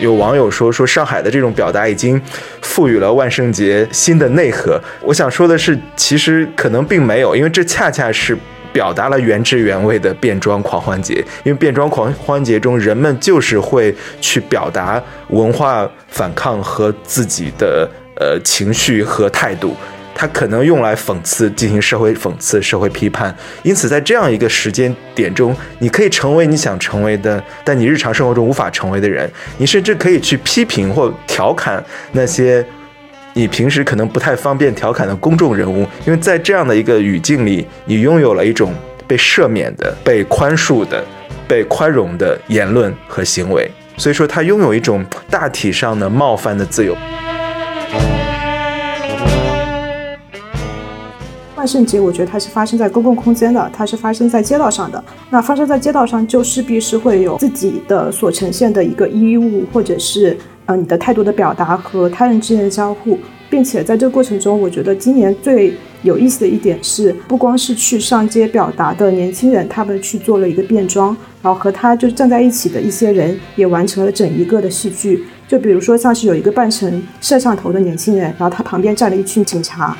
有网友说说上海的这种表达已经赋予了万圣节新的内核。我想说的是，其实可能并没有，因为这恰恰是表达了原汁原味的变装狂欢节。因为变装狂欢节中，人们就是会去表达文化反抗和自己的呃情绪和态度。它可能用来讽刺，进行社会讽刺、社会批判。因此，在这样一个时间点中，你可以成为你想成为的，但你日常生活中无法成为的人。你甚至可以去批评或调侃那些你平时可能不太方便调侃的公众人物，因为在这样的一个语境里，你拥有了一种被赦免的、被宽恕的、被宽容的言论和行为。所以说，它拥有一种大体上的冒犯的自由。万圣节，我觉得它是发生在公共空间的，它是发生在街道上的。那发生在街道上，就势必是会有自己的所呈现的一个衣物，或者是呃你的态度的表达和他人之间的交互，并且在这个过程中，我觉得今年最有意思的一点是，不光是去上街表达的年轻人，他们去做了一个变装，然后和他就站在一起的一些人也完成了整一个的戏剧。就比如说，像是有一个扮成摄像头的年轻人，然后他旁边站了一群警察。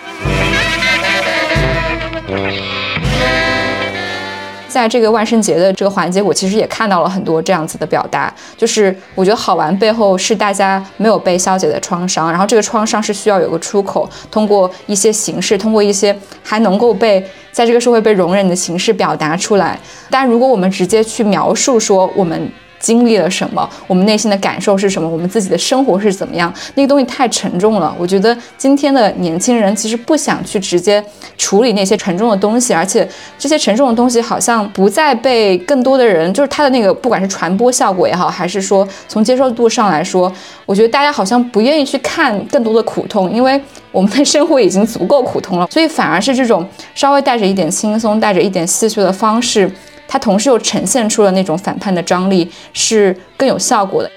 在这个万圣节的这个环节，我其实也看到了很多这样子的表达，就是我觉得好玩背后是大家没有被消解的创伤，然后这个创伤是需要有个出口，通过一些形式，通过一些还能够被在这个社会被容忍的形式表达出来。但如果我们直接去描述说我们。经历了什么？我们内心的感受是什么？我们自己的生活是怎么样？那个东西太沉重了。我觉得今天的年轻人其实不想去直接处理那些沉重的东西，而且这些沉重的东西好像不再被更多的人，就是它的那个不管是传播效果也好，还是说从接受度上来说，我觉得大家好像不愿意去看更多的苦痛，因为我们的生活已经足够苦痛了，所以反而是这种稍微带着一点轻松、带着一点戏谑的方式。它同时又呈现出了那种反叛的张力，是更有效果的。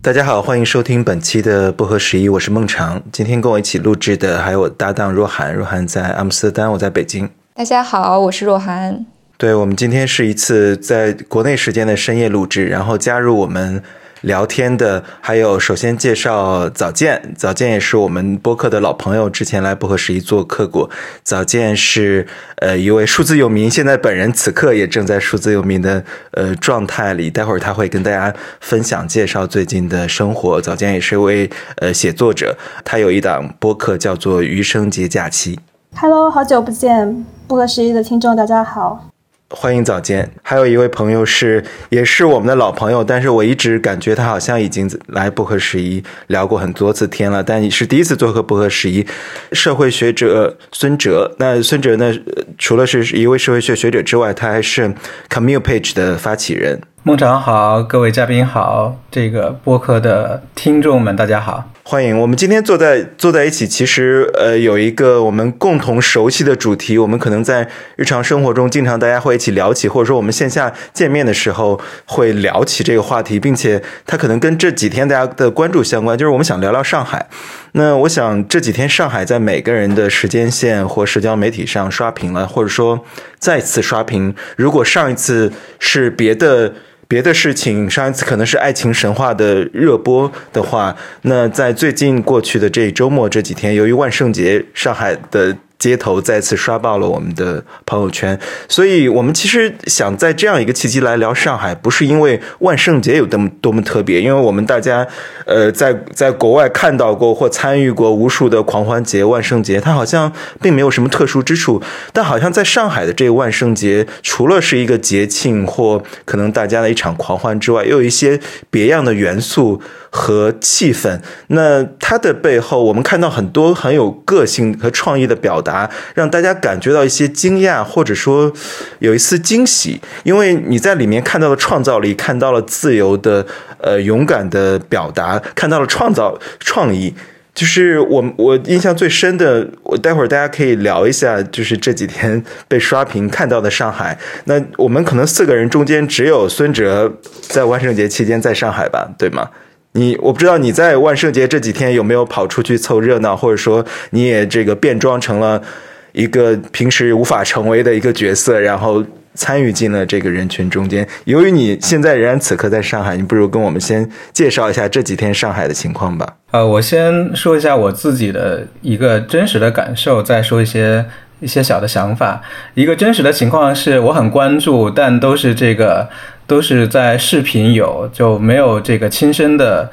大家好，欢迎收听本期的薄荷十一，我是孟尝。今天跟我一起录制的还有我搭档若涵，若涵在阿姆斯特丹，我在北京。大家好，我是若涵。对我们今天是一次在国内时间的深夜录制，然后加入我们。聊天的还有，首先介绍早见，早见也是我们播客的老朋友，之前来薄荷十一做客过。早见是呃一位数字游民，现在本人此刻也正在数字游民的呃状态里，待会儿他会跟大家分享介绍最近的生活。早见也是一位呃写作者，他有一档播客叫做《余生节假期》。Hello，好久不见，薄荷十一的听众大家好。欢迎早间，还有一位朋友是，也是我们的老朋友，但是我一直感觉他好像已经来不合时宜聊过很多次天了，但是第一次做客不合时宜，社会学者孙哲。那孙哲呢，除了是一位社会学学者之外，他还是 Commute Page 的发起人。孟长好，各位嘉宾好，这个播客的听众们大家好，欢迎。我们今天坐在坐在一起，其实呃有一个我们共同熟悉的主题，我们可能在日常生活中经常大家会一起聊起，或者说我们线下见面的时候会聊起这个话题，并且它可能跟这几天大家的关注相关，就是我们想聊聊上海。那我想这几天上海在每个人的时间线或社交媒体上刷屏了，或者说再次刷屏。如果上一次是别的。别的事情，上一次可能是爱情神话的热播的话，那在最近过去的这一周末这几天，由于万圣节，上海的。街头再次刷爆了我们的朋友圈，所以我们其实想在这样一个契机来聊上海，不是因为万圣节有多么多么特别，因为我们大家呃在在国外看到过或参与过无数的狂欢节、万圣节，它好像并没有什么特殊之处，但好像在上海的这个万圣节，除了是一个节庆或可能大家的一场狂欢之外，又有一些别样的元素。和气氛，那它的背后，我们看到很多很有个性和创意的表达，让大家感觉到一些惊讶，或者说有一丝惊喜，因为你在里面看到了创造力，看到了自由的、呃勇敢的表达，看到了创造创意。就是我我印象最深的，我待会儿大家可以聊一下，就是这几天被刷屏看到的上海。那我们可能四个人中间只有孙哲在万圣节期间在上海吧，对吗？你我不知道你在万圣节这几天有没有跑出去凑热闹，或者说你也这个变装成了一个平时无法成为的一个角色，然后参与进了这个人群中间。由于你现在仍然此刻在上海，你不如跟我们先介绍一下这几天上海的情况吧。呃，我先说一下我自己的一个真实的感受，再说一些一些小的想法。一个真实的情况是我很关注，但都是这个都是在视频有，就没有这个亲身的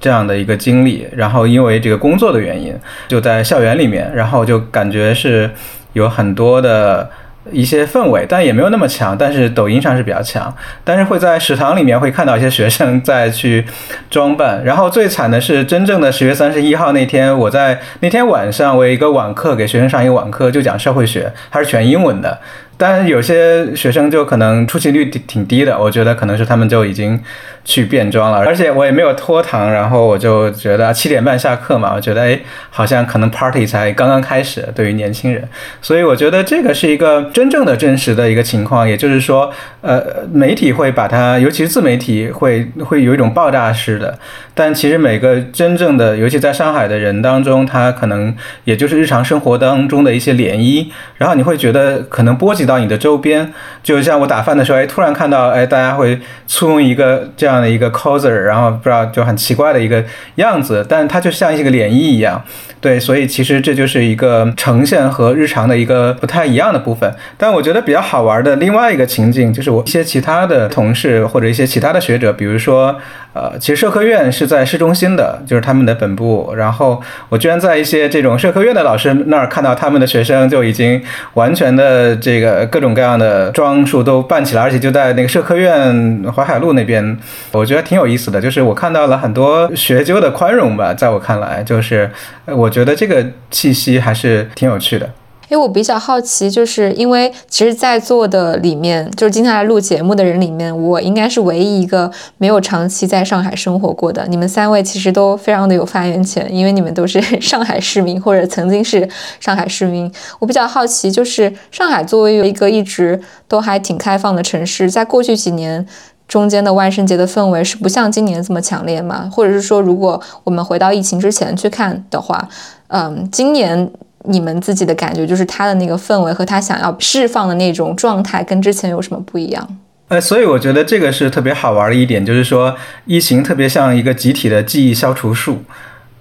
这样的一个经历。然后因为这个工作的原因，就在校园里面，然后就感觉是有很多的。一些氛围，但也没有那么强。但是抖音上是比较强，但是会在食堂里面会看到一些学生在去装扮。然后最惨的是，真正的十月三十一号那天，我在那天晚上，我有一个网课给学生上一个网课，就讲社会学，还是全英文的。但有些学生就可能出勤率挺挺低的，我觉得可能是他们就已经去变装了，而且我也没有拖堂，然后我就觉得七点半下课嘛，我觉得哎，好像可能 party 才刚刚开始，对于年轻人，所以我觉得这个是一个真正的真实的一个情况，也就是说，呃，媒体会把它，尤其是自媒体会会有一种爆炸式的，但其实每个真正的，尤其在上海的人当中，他可能也就是日常生活当中的一些涟漪，然后你会觉得可能波及。到你的周边，就像我打饭的时候，哎，突然看到，哎，大家会簇拥一个这样的一个 coser，然后不知道就很奇怪的一个样子，但它就像一个涟漪一样。对，所以其实这就是一个呈现和日常的一个不太一样的部分。但我觉得比较好玩的另外一个情景，就是我一些其他的同事或者一些其他的学者，比如说，呃，其实社科院是在市中心的，就是他们的本部。然后我居然在一些这种社科院的老师那儿看到他们的学生就已经完全的这个各种各样的装束都办起来，而且就在那个社科院淮海路那边，我觉得挺有意思的。就是我看到了很多学究的宽容吧，在我看来，就是我。我觉得这个气息还是挺有趣的。因为我比较好奇，就是因为其实，在座的里面，就是今天来录节目的人里面，我应该是唯一一个没有长期在上海生活过的。你们三位其实都非常的有发言权，因为你们都是 上海市民或者曾经是上海市民。我比较好奇，就是上海作为一个一直都还挺开放的城市，在过去几年。中间的万圣节的氛围是不像今年这么强烈吗？或者是说，如果我们回到疫情之前去看的话，嗯，今年你们自己的感觉就是他的那个氛围和他想要释放的那种状态跟之前有什么不一样？呃，所以我觉得这个是特别好玩的一点，就是说疫情特别像一个集体的记忆消除术，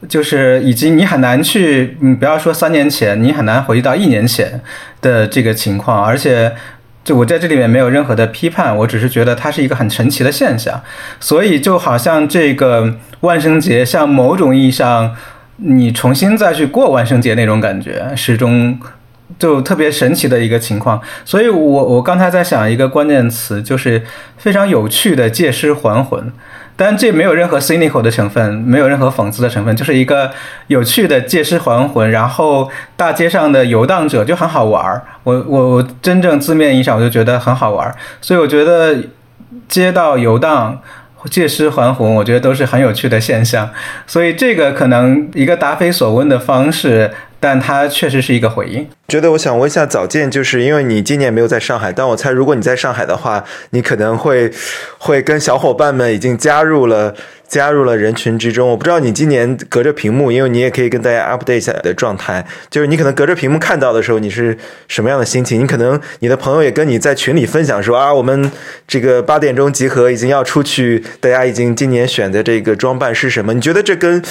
就是以及你很难去，你不要说三年前，你很难回忆到一年前的这个情况，而且。就我在这里面没有任何的批判，我只是觉得它是一个很神奇的现象，所以就好像这个万圣节，像某种意义上，你重新再去过万圣节那种感觉，始终就特别神奇的一个情况。所以我我刚才在想一个关键词，就是非常有趣的借尸还魂。但这没有任何 cynical 的成分，没有任何讽刺的成分，就是一个有趣的借尸还魂。然后大街上的游荡者就很好玩儿，我我我真正字面意义上我就觉得很好玩儿。所以我觉得街道游荡、借尸还魂，我觉得都是很有趣的现象。所以这个可能一个答非所问的方式。但它确实是一个回应。觉得我想问一下早见，就是因为你今年没有在上海，但我猜如果你在上海的话，你可能会会跟小伙伴们已经加入了加入了人群之中。我不知道你今年隔着屏幕，因为你也可以跟大家 update 一下的状态，就是你可能隔着屏幕看到的时候，你是什么样的心情？你可能你的朋友也跟你在群里分享说啊，我们这个八点钟集合，已经要出去，大家已经今年选的这个装扮是什么？你觉得这跟？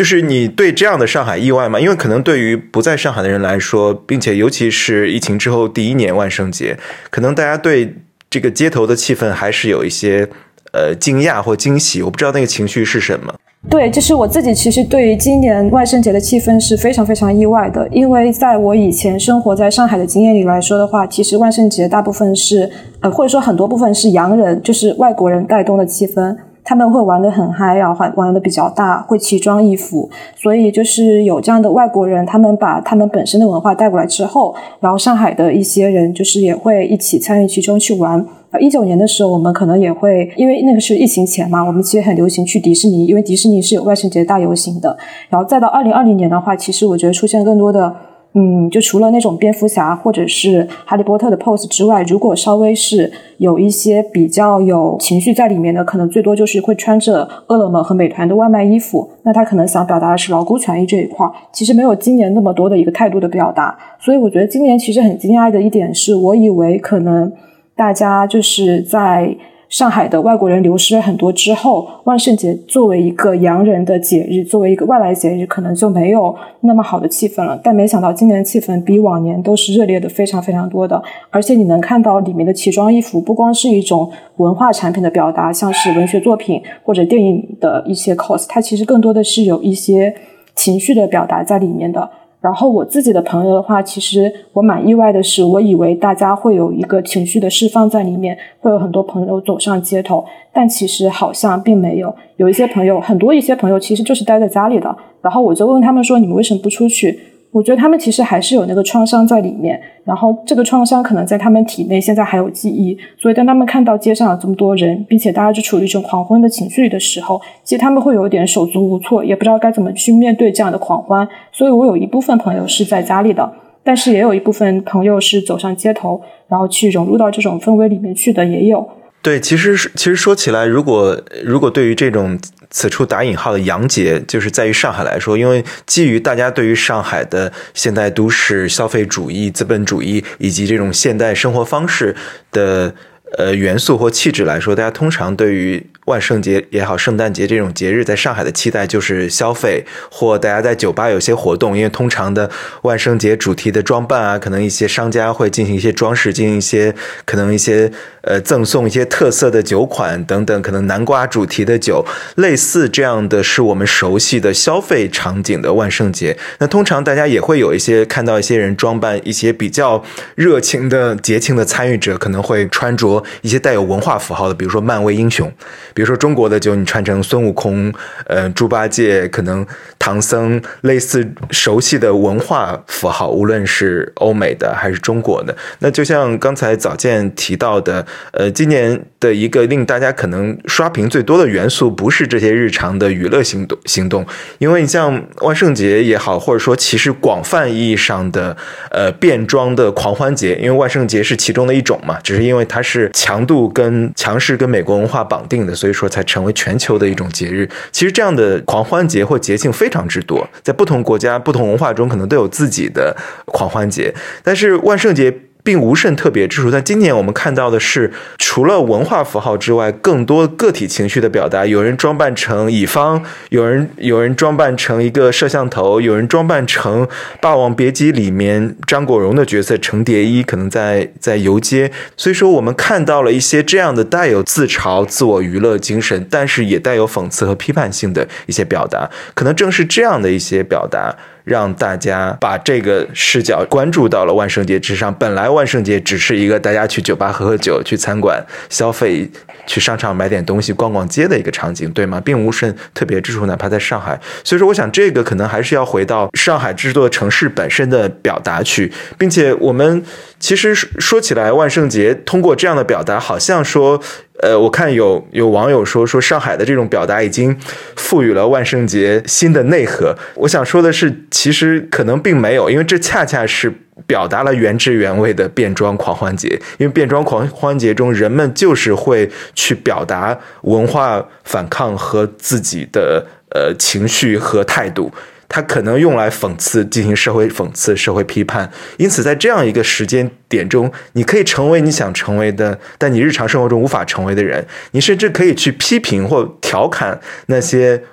就是你对这样的上海意外吗？因为可能对于不在上海的人来说，并且尤其是疫情之后第一年万圣节，可能大家对这个街头的气氛还是有一些呃惊讶或惊喜。我不知道那个情绪是什么。对，就是我自己其实对于今年万圣节的气氛是非常非常意外的，因为在我以前生活在上海的经验里来说的话，其实万圣节大部分是呃或者说很多部分是洋人，就是外国人带动的气氛。他们会玩得很嗨啊，玩玩的比较大，会奇装异服，所以就是有这样的外国人，他们把他们本身的文化带过来之后，然后上海的一些人就是也会一起参与其中去玩。一九年的时候，我们可能也会，因为那个是疫情前嘛，我们其实很流行去迪士尼，因为迪士尼是有万圣节大游行的。然后再到二零二零年的话，其实我觉得出现更多的。嗯，就除了那种蝙蝠侠或者是哈利波特的 pose 之外，如果稍微是有一些比较有情绪在里面的，可能最多就是会穿着饿了么和美团的外卖衣服。那他可能想表达的是劳工权益这一块，其实没有今年那么多的一个态度的表达。所以我觉得今年其实很惊讶的一点是，我以为可能大家就是在。上海的外国人流失了很多之后，万圣节作为一个洋人的节日，作为一个外来节日，可能就没有那么好的气氛了。但没想到今年气氛比往年都是热烈的，非常非常多的。而且你能看到里面的奇装异服，不光是一种文化产品的表达，像是文学作品或者电影的一些 cos，它其实更多的是有一些情绪的表达在里面的。然后我自己的朋友的话，其实我蛮意外的是，我以为大家会有一个情绪的释放在里面，会有很多朋友走上街头，但其实好像并没有。有一些朋友，很多一些朋友其实就是待在家里的。然后我就问他们说：“你们为什么不出去？”我觉得他们其实还是有那个创伤在里面，然后这个创伤可能在他们体内现在还有记忆，所以当他们看到街上有这么多人，并且大家就处于一种狂欢的情绪的时候，其实他们会有点手足无措，也不知道该怎么去面对这样的狂欢。所以我有一部分朋友是在家里的，但是也有一部分朋友是走上街头，然后去融入到这种氛围里面去的，也有。对，其实是其实说起来，如果如果对于这种。此处打引号的“洋节”就是在于上海来说，因为基于大家对于上海的现代都市消费主义、资本主义以及这种现代生活方式的呃元素或气质来说，大家通常对于。万圣节也好，圣诞节这种节日，在上海的期待就是消费，或大家在酒吧有些活动。因为通常的万圣节主题的装扮啊，可能一些商家会进行一些装饰，进行一些可能一些呃赠送一些特色的酒款等等，可能南瓜主题的酒，类似这样的是我们熟悉的消费场景的万圣节。那通常大家也会有一些看到一些人装扮一些比较热情的节庆的参与者，可能会穿着一些带有文化符号的，比如说漫威英雄。比如说中国的就，你穿成孙悟空、呃猪八戒，可能唐僧，类似熟悉的文化符号，无论是欧美的还是中国的。那就像刚才早见提到的，呃，今年的一个令大家可能刷屏最多的元素，不是这些日常的娱乐行动行动，因为你像万圣节也好，或者说其实广泛意义上的呃变装的狂欢节，因为万圣节是其中的一种嘛，只是因为它是强度跟强势跟美国文化绑定的，所以。说，才成为全球的一种节日。其实，这样的狂欢节或节庆非常之多，在不同国家、不同文化中，可能都有自己的狂欢节。但是，万圣节。并无甚特别之处，但今年我们看到的是，除了文化符号之外，更多个体情绪的表达。有人装扮成乙方，有人有人装扮成一个摄像头，有人装扮成《霸王别姬》里面张国荣的角色程蝶衣，可能在在游街。所以说，我们看到了一些这样的带有自嘲、自我娱乐精神，但是也带有讽刺和批判性的一些表达。可能正是这样的一些表达。让大家把这个视角关注到了万圣节之上。本来万圣节只是一个大家去酒吧喝喝酒、去餐馆消费、去商场买点东西、逛逛街的一个场景，对吗？并无甚特别之处，哪怕在上海。所以说，我想这个可能还是要回到上海这座城市本身的表达去，并且我们其实说起来，万圣节通过这样的表达，好像说。呃，我看有有网友说说上海的这种表达已经赋予了万圣节新的内核。我想说的是，其实可能并没有，因为这恰恰是表达了原汁原味的变装狂欢节。因为变装狂欢节中，人们就是会去表达文化反抗和自己的呃情绪和态度。它可能用来讽刺，进行社会讽刺、社会批判。因此，在这样一个时间点中，你可以成为你想成为的，但你日常生活中无法成为的人。你甚至可以去批评或调侃那些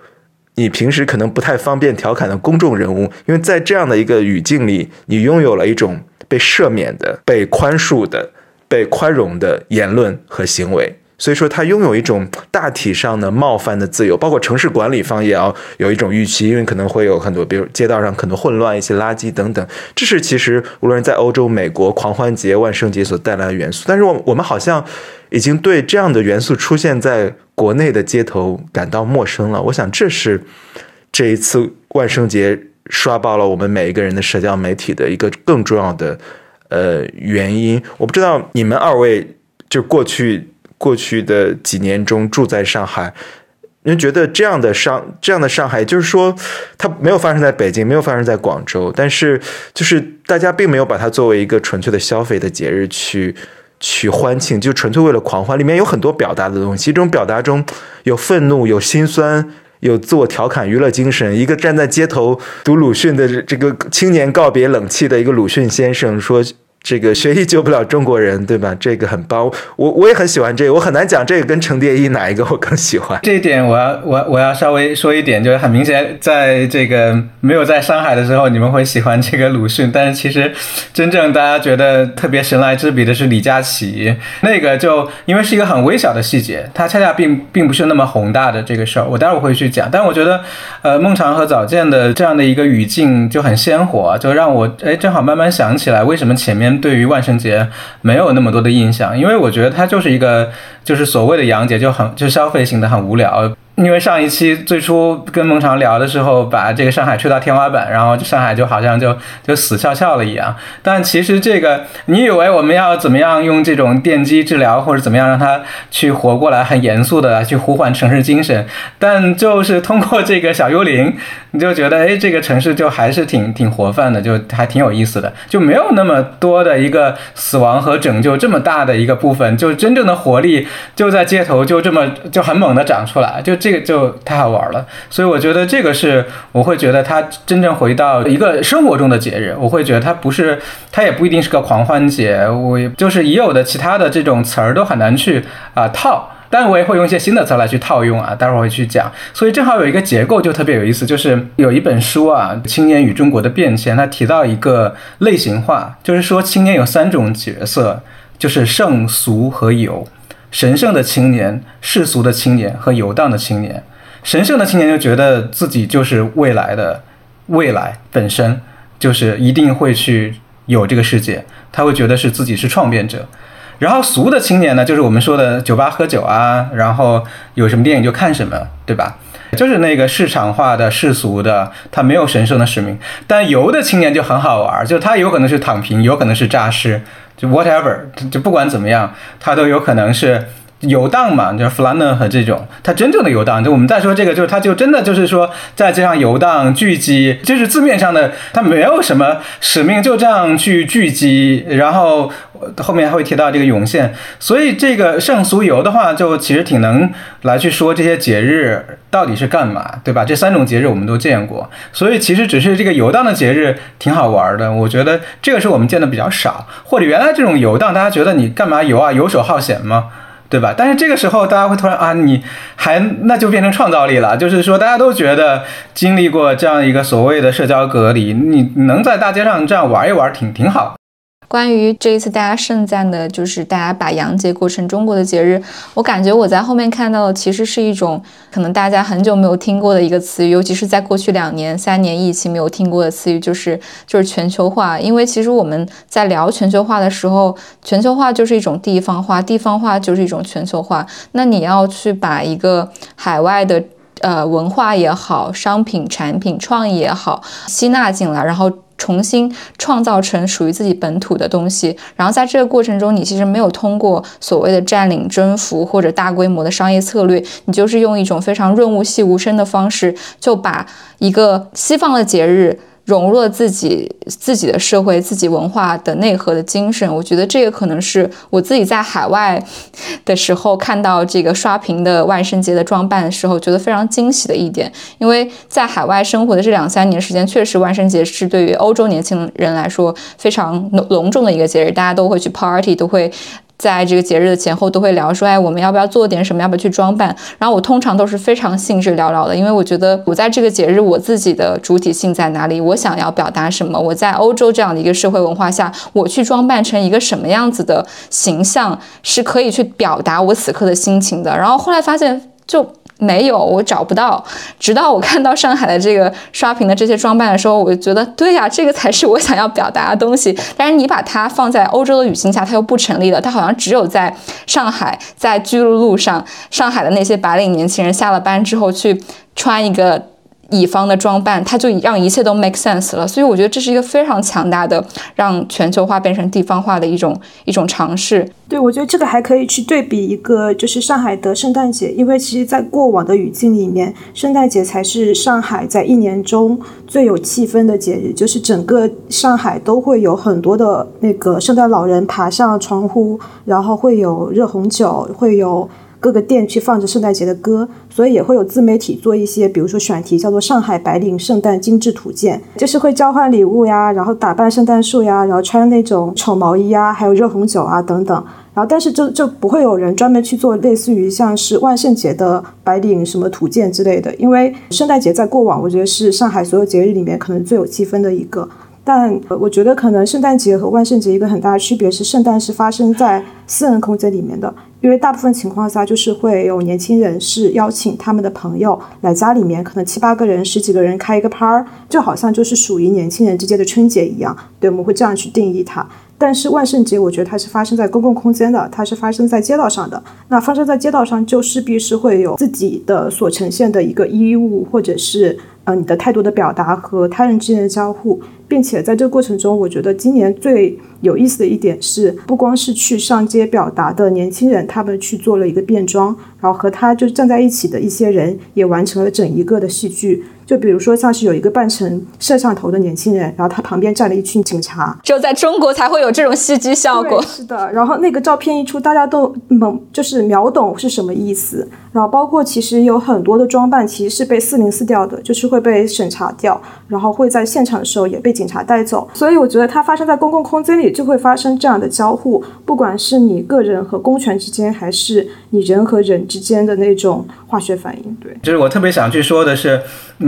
你平时可能不太方便调侃的公众人物，因为在这样的一个语境里，你拥有了一种被赦免的、被宽恕的、被宽容的言论和行为。所以说，他拥有一种大体上的冒犯的自由，包括城市管理方也要有一种预期，因为可能会有很多，比如街道上可能混乱、一些垃圾等等。这是其实无论在欧洲、美国狂欢节、万圣节所带来的元素。但是，我我们好像已经对这样的元素出现在国内的街头感到陌生了。我想，这是这一次万圣节刷爆了我们每一个人的社交媒体的一个更重要的呃原因。我不知道你们二位就过去。过去的几年中住在上海，人觉得这样的上这样的上海，就是说它没有发生在北京，没有发生在广州，但是就是大家并没有把它作为一个纯粹的消费的节日去去欢庆，就纯粹为了狂欢。里面有很多表达的东西，这种表达中有愤怒，有心酸，有自我调侃、娱乐精神。一个站在街头读鲁迅的这个青年告别冷气的一个鲁迅先生说。这个学医救不了中国人，对吧？这个很棒，我我也很喜欢这个，我很难讲这个跟程蝶衣哪一个我更喜欢。这一点我要我我要稍微说一点，就是很明显，在这个没有在上海的时候，你们会喜欢这个鲁迅，但是其实真正大家觉得特别神来之笔的是李佳琦，那个就因为是一个很微小的细节，它恰恰并并不是那么宏大的这个事儿，我待会儿会去讲。但我觉得，呃，孟尝和早见的这样的一个语境就很鲜活，就让我哎正好慢慢想起来为什么前面。对于万圣节没有那么多的印象，因为我觉得它就是一个就是所谓的洋节，就很就消费型的很无聊。因为上一期最初跟孟尝聊的时候，把这个上海吹到天花板，然后上海就好像就就死翘翘了一样。但其实这个，你以为我们要怎么样用这种电击治疗，或者怎么样让它去活过来，很严肃的去呼唤城市精神？但就是通过这个小幽灵，你就觉得，哎，这个城市就还是挺挺活泛的，就还挺有意思的，就没有那么多的一个死亡和拯救这么大的一个部分，就真正的活力就在街头就这么就很猛的长出来，就。这个就太好玩了，所以我觉得这个是我会觉得它真正回到一个生活中的节日，我会觉得它不是，它也不一定是个狂欢节，我就是已有的其他的这种词儿都很难去啊套，但我也会用一些新的词来去套用啊，待会儿会去讲。所以正好有一个结构就特别有意思，就是有一本书啊，《青年与中国的变迁》，它提到一个类型化，就是说青年有三种角色，就是圣俗和游。神圣的青年、世俗的青年和游荡的青年，神圣的青年就觉得自己就是未来的未来本身，就是一定会去有这个世界，他会觉得是自己是创变者。然后俗的青年呢，就是我们说的酒吧喝酒啊，然后有什么电影就看什么，对吧？就是那个市场化的世俗的，他没有神圣的使命。但游的青年就很好玩，就他有可能是躺平，有可能是诈尸。就 whatever，就不管怎么样，它都有可能是游荡嘛，就是 f l a n e r 和这种，它真正的游荡。就我们再说这个，就是它就真的就是说在街上游荡聚集，就是字面上的，它没有什么使命，就这样去聚集，然后。后面还会提到这个涌现，所以这个圣俗游的话，就其实挺能来去说这些节日到底是干嘛，对吧？这三种节日我们都见过，所以其实只是这个游荡的节日挺好玩的。我觉得这个是我们见的比较少，或者原来这种游荡，大家觉得你干嘛游啊？游手好闲吗？对吧？但是这个时候大家会突然啊，你还那就变成创造力了，就是说大家都觉得经历过这样一个所谓的社交隔离，你能在大街上这样玩一玩，挺挺好。关于这一次大家盛赞的，就是大家把洋节过成中国的节日，我感觉我在后面看到的其实是一种可能大家很久没有听过的一个词语，尤其是在过去两年、三年疫情没有听过的词语，就是就是全球化。因为其实我们在聊全球化的时候，全球化就是一种地方化，地方化就是一种全球化。那你要去把一个海外的呃文化也好、商品、产品、创意也好吸纳进来，然后。重新创造成属于自己本土的东西，然后在这个过程中，你其实没有通过所谓的占领、征服或者大规模的商业策略，你就是用一种非常润物细无声的方式，就把一个西方的节日。融入了自己自己的社会、自己文化的内核的精神，我觉得这个可能是我自己在海外的时候看到这个刷屏的万圣节的装扮的时候，觉得非常惊喜的一点。因为在海外生活的这两三年时间，确实万圣节是对于欧洲年轻人来说非常隆隆重的一个节日，大家都会去 party，都会。在这个节日的前后都会聊说，哎，我们要不要做点什么？要不要去装扮？然后我通常都是非常兴致寥寥的，因为我觉得我在这个节日我自己的主体性在哪里，我想要表达什么？我在欧洲这样的一个社会文化下，我去装扮成一个什么样子的形象，是可以去表达我此刻的心情的。然后后来发现就。没有，我找不到。直到我看到上海的这个刷屏的这些装扮的时候，我就觉得，对呀，这个才是我想要表达的东西。但是你把它放在欧洲的语境下，它又不成立了。它好像只有在上海，在巨鹿路上，上海的那些白领年轻人下了班之后去穿一个。乙方的装扮，它就让一切都 make sense 了，所以我觉得这是一个非常强大的让全球化变成地方化的一种一种尝试。对，我觉得这个还可以去对比一个，就是上海的圣诞节，因为其实在过往的语境里面，圣诞节才是上海在一年中最有气氛的节日，就是整个上海都会有很多的那个圣诞老人爬上窗户，然后会有热红酒，会有。各个店去放着圣诞节的歌，所以也会有自媒体做一些，比如说选题叫做“上海白领圣诞精致图鉴”，就是会交换礼物呀，然后打扮圣诞树呀，然后穿那种丑毛衣啊，还有热红酒啊等等。然后，但是就就不会有人专门去做类似于像是万圣节的白领什么图鉴之类的，因为圣诞节在过往，我觉得是上海所有节日里面可能最有气氛的一个。但我觉得可能圣诞节和万圣节一个很大的区别是，圣诞是发生在私人空间里面的，因为大部分情况下就是会有年轻人是邀请他们的朋友来家里面，可能七八个人、十几个人开一个趴儿，就好像就是属于年轻人之间的春节一样。对，我们会这样去定义它。但是万圣节，我觉得它是发生在公共空间的，它是发生在街道上的。那发生在街道上，就势必是会有自己的所呈现的一个衣物，或者是。呃，你的态度的表达和他人之间的交互，并且在这个过程中，我觉得今年最有意思的一点是，不光是去上街表达的年轻人，他们去做了一个变装，然后和他就站在一起的一些人，也完成了整一个的戏剧。就比如说，像是有一个扮成摄像头的年轻人，然后他旁边站了一群警察，只有在中国才会有这种戏剧效果。是的，然后那个照片一出，大家都懵，就是秒懂是什么意思。然后包括其实有很多的装扮其实是被四零四掉的，就是会被审查掉，然后会在现场的时候也被警察带走。所以我觉得它发生在公共空间里，就会发生这样的交互，不管是你个人和公权之间，还是你人和人之间的那种化学反应。对，就是我特别想去说的是。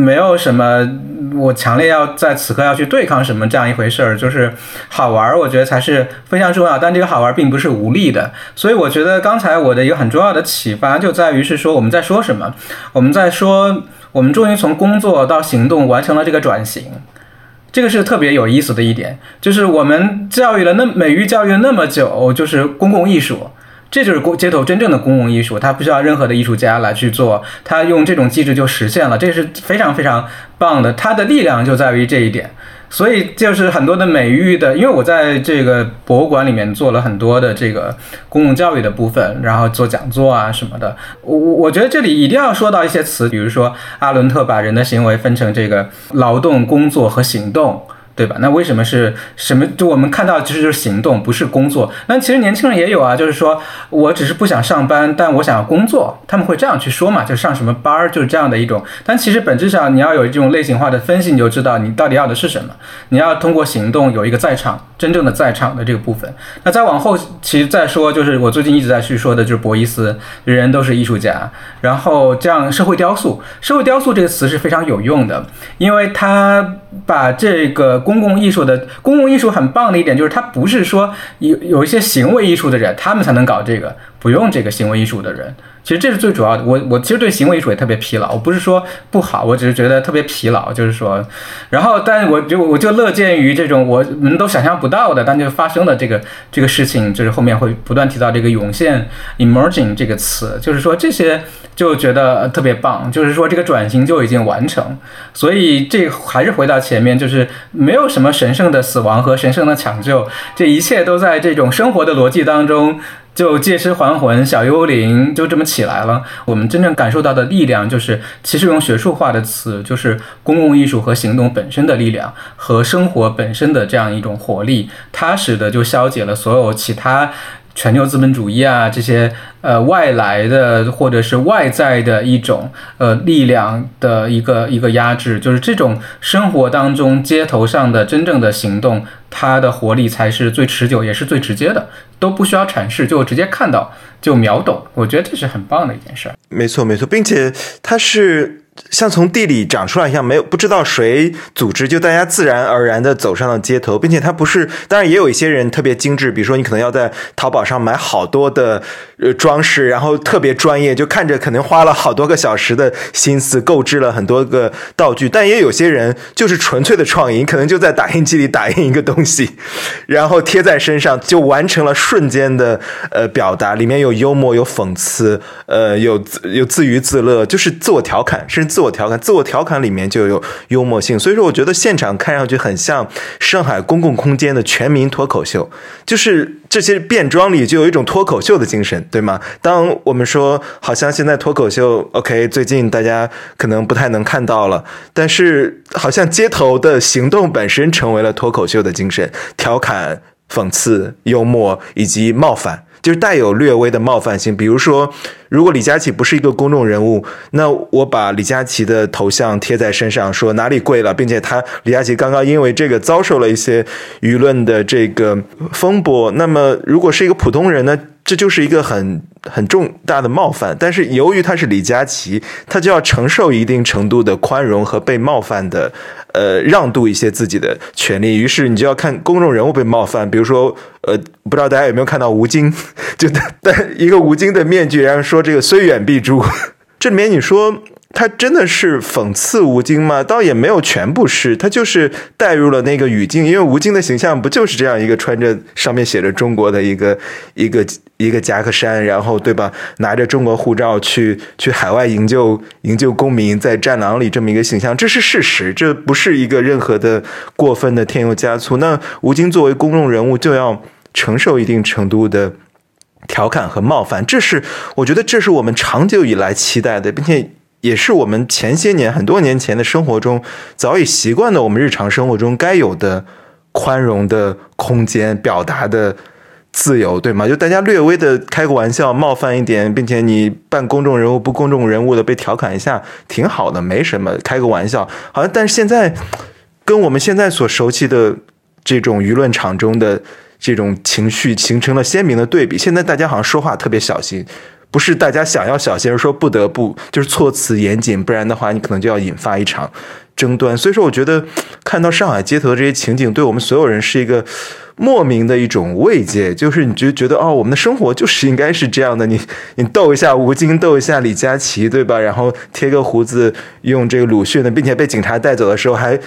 没有什么，我强烈要在此刻要去对抗什么这样一回事儿，就是好玩儿，我觉得才是非常重要。但这个好玩儿并不是无力的，所以我觉得刚才我的一个很重要的启发就在于是说我们在说什么，我们在说我们终于从工作到行动完成了这个转型，这个是特别有意思的一点，就是我们教育了那美育教育了那么久，就是公共艺术。这就是公街头真正的公共艺术，它不需要任何的艺术家来去做，它用这种机制就实现了，这是非常非常棒的。它的力量就在于这一点，所以就是很多的美誉的，因为我在这个博物馆里面做了很多的这个公共教育的部分，然后做讲座啊什么的。我我我觉得这里一定要说到一些词，比如说阿伦特把人的行为分成这个劳动、工作和行动。对吧？那为什么是什么？就我们看到其实就是行动，不是工作。那其实年轻人也有啊，就是说我只是不想上班，但我想要工作，他们会这样去说嘛？就上什么班儿，就是这样的一种。但其实本质上你要有这种类型化的分析，你就知道你到底要的是什么。你要通过行动有一个在场，真正的在场的这个部分。那再往后，其实再说就是我最近一直在去说的，就是博伊斯，人人都是艺术家。然后这样社会雕塑，社会雕塑这个词是非常有用的，因为它把这个。公共艺术的公共艺术很棒的一点就是，它不是说有有一些行为艺术的人，他们才能搞这个，不用这个行为艺术的人。其实这是最主要的。我我其实对行为艺术也特别疲劳，我不是说不好，我只是觉得特别疲劳。就是说，然后，但我就我就乐见于这种我们都想象不到的，但就发生的这个这个事情，就是后面会不断提到这个涌现 （emerging） 这个词，就是说这些就觉得特别棒。就是说这个转型就已经完成，所以这还是回到前面，就是没有什么神圣的死亡和神圣的抢救，这一切都在这种生活的逻辑当中。就借尸还魂，小幽灵就这么起来了。我们真正感受到的力量，就是其实用学术化的词，就是公共艺术和行动本身的力量和生活本身的这样一种活力，它使得就消解了所有其他。全球资本主义啊，这些呃外来的或者是外在的一种呃力量的一个一个压制，就是这种生活当中街头上的真正的行动，它的活力才是最持久也是最直接的，都不需要阐释，就直接看到就秒懂。我觉得这是很棒的一件事儿。没错，没错，并且它是。像从地里长出来一样，没有不知道谁组织，就大家自然而然的走上了街头，并且它不是，当然也有一些人特别精致，比如说你可能要在淘宝上买好多的呃装饰，然后特别专业，就看着可能花了好多个小时的心思购置了很多个道具，但也有些人就是纯粹的创意，可能就在打印机里打印一个东西，然后贴在身上，就完成了瞬间的呃表达，里面有幽默，有讽刺，呃有有自娱自乐，就是自我调侃，甚至。自我调侃，自我调侃里面就有幽默性，所以说我觉得现场看上去很像上海公共空间的全民脱口秀，就是这些变装里就有一种脱口秀的精神，对吗？当我们说好像现在脱口秀，OK，最近大家可能不太能看到了，但是好像街头的行动本身成为了脱口秀的精神，调侃、讽刺、幽默以及冒犯。就是带有略微的冒犯性。比如说，如果李佳琦不是一个公众人物，那我把李佳琦的头像贴在身上，说哪里贵了，并且他李佳琦刚刚因为这个遭受了一些舆论的这个风波。那么，如果是一个普通人呢？这就是一个很很重大的冒犯，但是由于他是李佳琦，他就要承受一定程度的宽容和被冒犯的，呃，让渡一些自己的权利。于是你就要看公众人物被冒犯，比如说，呃，不知道大家有没有看到吴京，就戴一个吴京的面具，然后说这个虽远必诛。这里面你说。他真的是讽刺吴京吗？倒也没有全部是，他就是带入了那个语境，因为吴京的形象不就是这样一个穿着上面写着中国的一个一个一个夹克衫，然后对吧，拿着中国护照去去海外营救营救公民，在战狼里这么一个形象，这是事实，这不是一个任何的过分的添油加醋。那吴京作为公众人物，就要承受一定程度的调侃和冒犯，这是我觉得这是我们长久以来期待的，并且。也是我们前些年很多年前的生活中早已习惯的，我们日常生活中该有的宽容的空间、表达的自由，对吗？就大家略微的开个玩笑、冒犯一点，并且你扮公众人物、不公众人物的被调侃一下，挺好的，没什么，开个玩笑。好像但是现在跟我们现在所熟悉的这种舆论场中的这种情绪形成了鲜明的对比。现在大家好像说话特别小心。不是大家想要小心，而说不得不就是措辞严谨，不然的话你可能就要引发一场争端。所以说，我觉得看到上海街头这些情景，对我们所有人是一个莫名的一种慰藉。就是你就觉得哦，我们的生活就是应该是这样的。你你逗一下吴京，逗一下李佳琦，对吧？然后贴个胡子，用这个鲁迅的，并且被警察带走的时候还。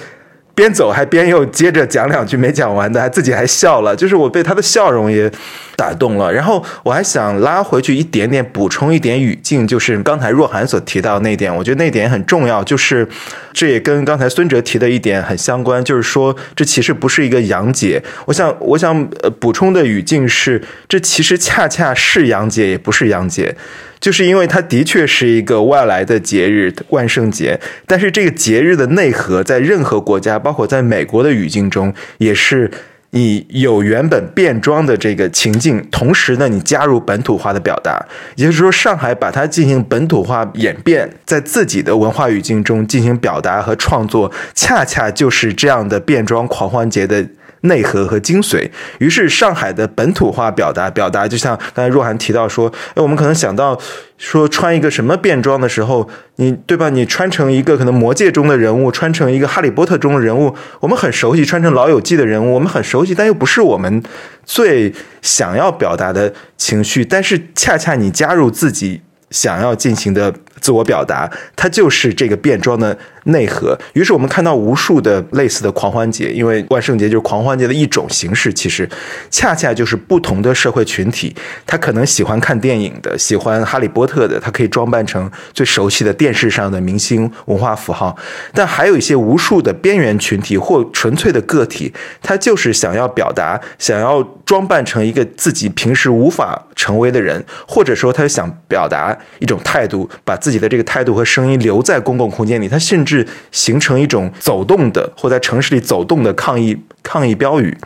边走还边又接着讲两句没讲完的，还自己还笑了，就是我被他的笑容也打动了。然后我还想拉回去一点点，补充一点语境，就是刚才若涵所提到那点，我觉得那点很重要，就是这也跟刚才孙哲提的一点很相关，就是说这其实不是一个洋节。我想，我想呃补充的语境是，这其实恰恰是洋节，也不是洋节。就是因为它的确是一个外来的节日，万圣节。但是这个节日的内核，在任何国家，包括在美国的语境中，也是你有原本变装的这个情境，同时呢，你加入本土化的表达。也就是说，上海把它进行本土化演变，在自己的文化语境中进行表达和创作，恰恰就是这样的变装狂欢节的。内核和精髓，于是上海的本土化表达，表达就像刚才若涵提到说，哎，我们可能想到说穿一个什么便装的时候，你对吧？你穿成一个可能魔界中的人物，穿成一个哈利波特中的人物，我们很熟悉；穿成老友记的人物，我们很熟悉，但又不是我们最想要表达的情绪。但是恰恰你加入自己想要进行的自我表达，它就是这个变装的。内核，于是我们看到无数的类似的狂欢节，因为万圣节就是狂欢节的一种形式。其实，恰恰就是不同的社会群体，他可能喜欢看电影的，喜欢哈利波特的，他可以装扮成最熟悉的电视上的明星文化符号。但还有一些无数的边缘群体或纯粹的个体，他就是想要表达，想要装扮成一个自己平时无法成为的人，或者说他想表达一种态度，把自己的这个态度和声音留在公共空间里，它甚至。形成一种走动的，或在城市里走动的抗议抗议标语。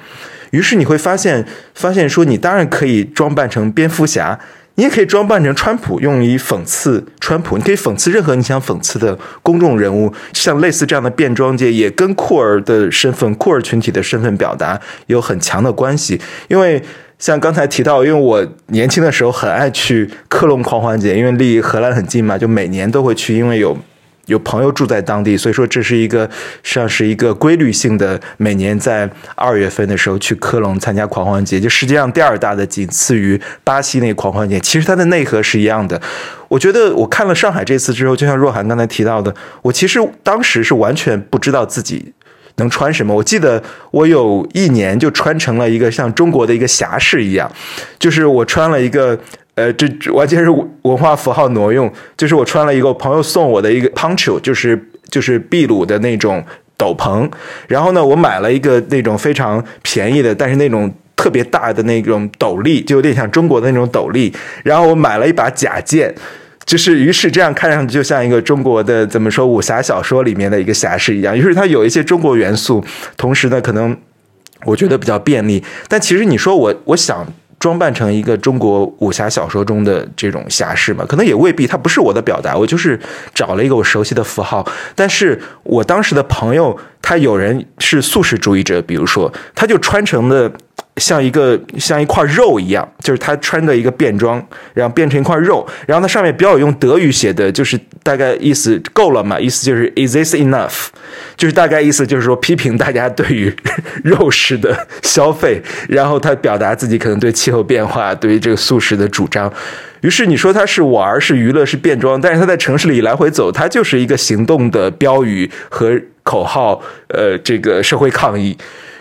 于是你会发现，发现说你当然可以装扮成蝙蝠侠，你也可以装扮成川普，用以讽刺川普。你可以讽刺任何你想讽刺的公众人物。像类似这样的变装界，也跟酷儿的身份、酷儿群体的身份表达有很强的关系。因为像刚才提到，因为我年轻的时候很爱去克隆狂欢节，因为离荷兰很近嘛，就每年都会去，因为有。有朋友住在当地，所以说这是一个像是一个规律性的，每年在二月份的时候去科隆参加狂欢节，就世界上第二大的，仅次于巴西那个狂欢节。其实它的内核是一样的。我觉得我看了上海这次之后，就像若涵刚才提到的，我其实当时是完全不知道自己能穿什么。我记得我有一年就穿成了一个像中国的一个侠士一样，就是我穿了一个。呃，这完全是文化符号挪用。就是我穿了一个朋友送我的一个 poncho，就是就是秘鲁的那种斗篷。然后呢，我买了一个那种非常便宜的，但是那种特别大的那种斗笠，就有点像中国的那种斗笠。然后我买了一把假剑，就是于是这样看上去就像一个中国的怎么说武侠小说里面的一个侠士一样。于是它有一些中国元素，同时呢，可能我觉得比较便利。但其实你说我我想。装扮成一个中国武侠小说中的这种侠士嘛？可能也未必，他不是我的表达，我就是找了一个我熟悉的符号。但是我当时的朋友，他有人是素食主义者，比如说，他就穿成的。像一个像一块肉一样，就是他穿着一个便装，然后变成一块肉，然后它上面标有用德语写的，就是大概意思够了嘛？意思就是 Is this enough？就是大概意思就是说批评大家对于肉食的消费，然后他表达自己可能对气候变化、对于这个素食的主张。于是你说他是玩是娱乐是变装，但是他在城市里来回走，他就是一个行动的标语和口号，呃，这个社会抗议。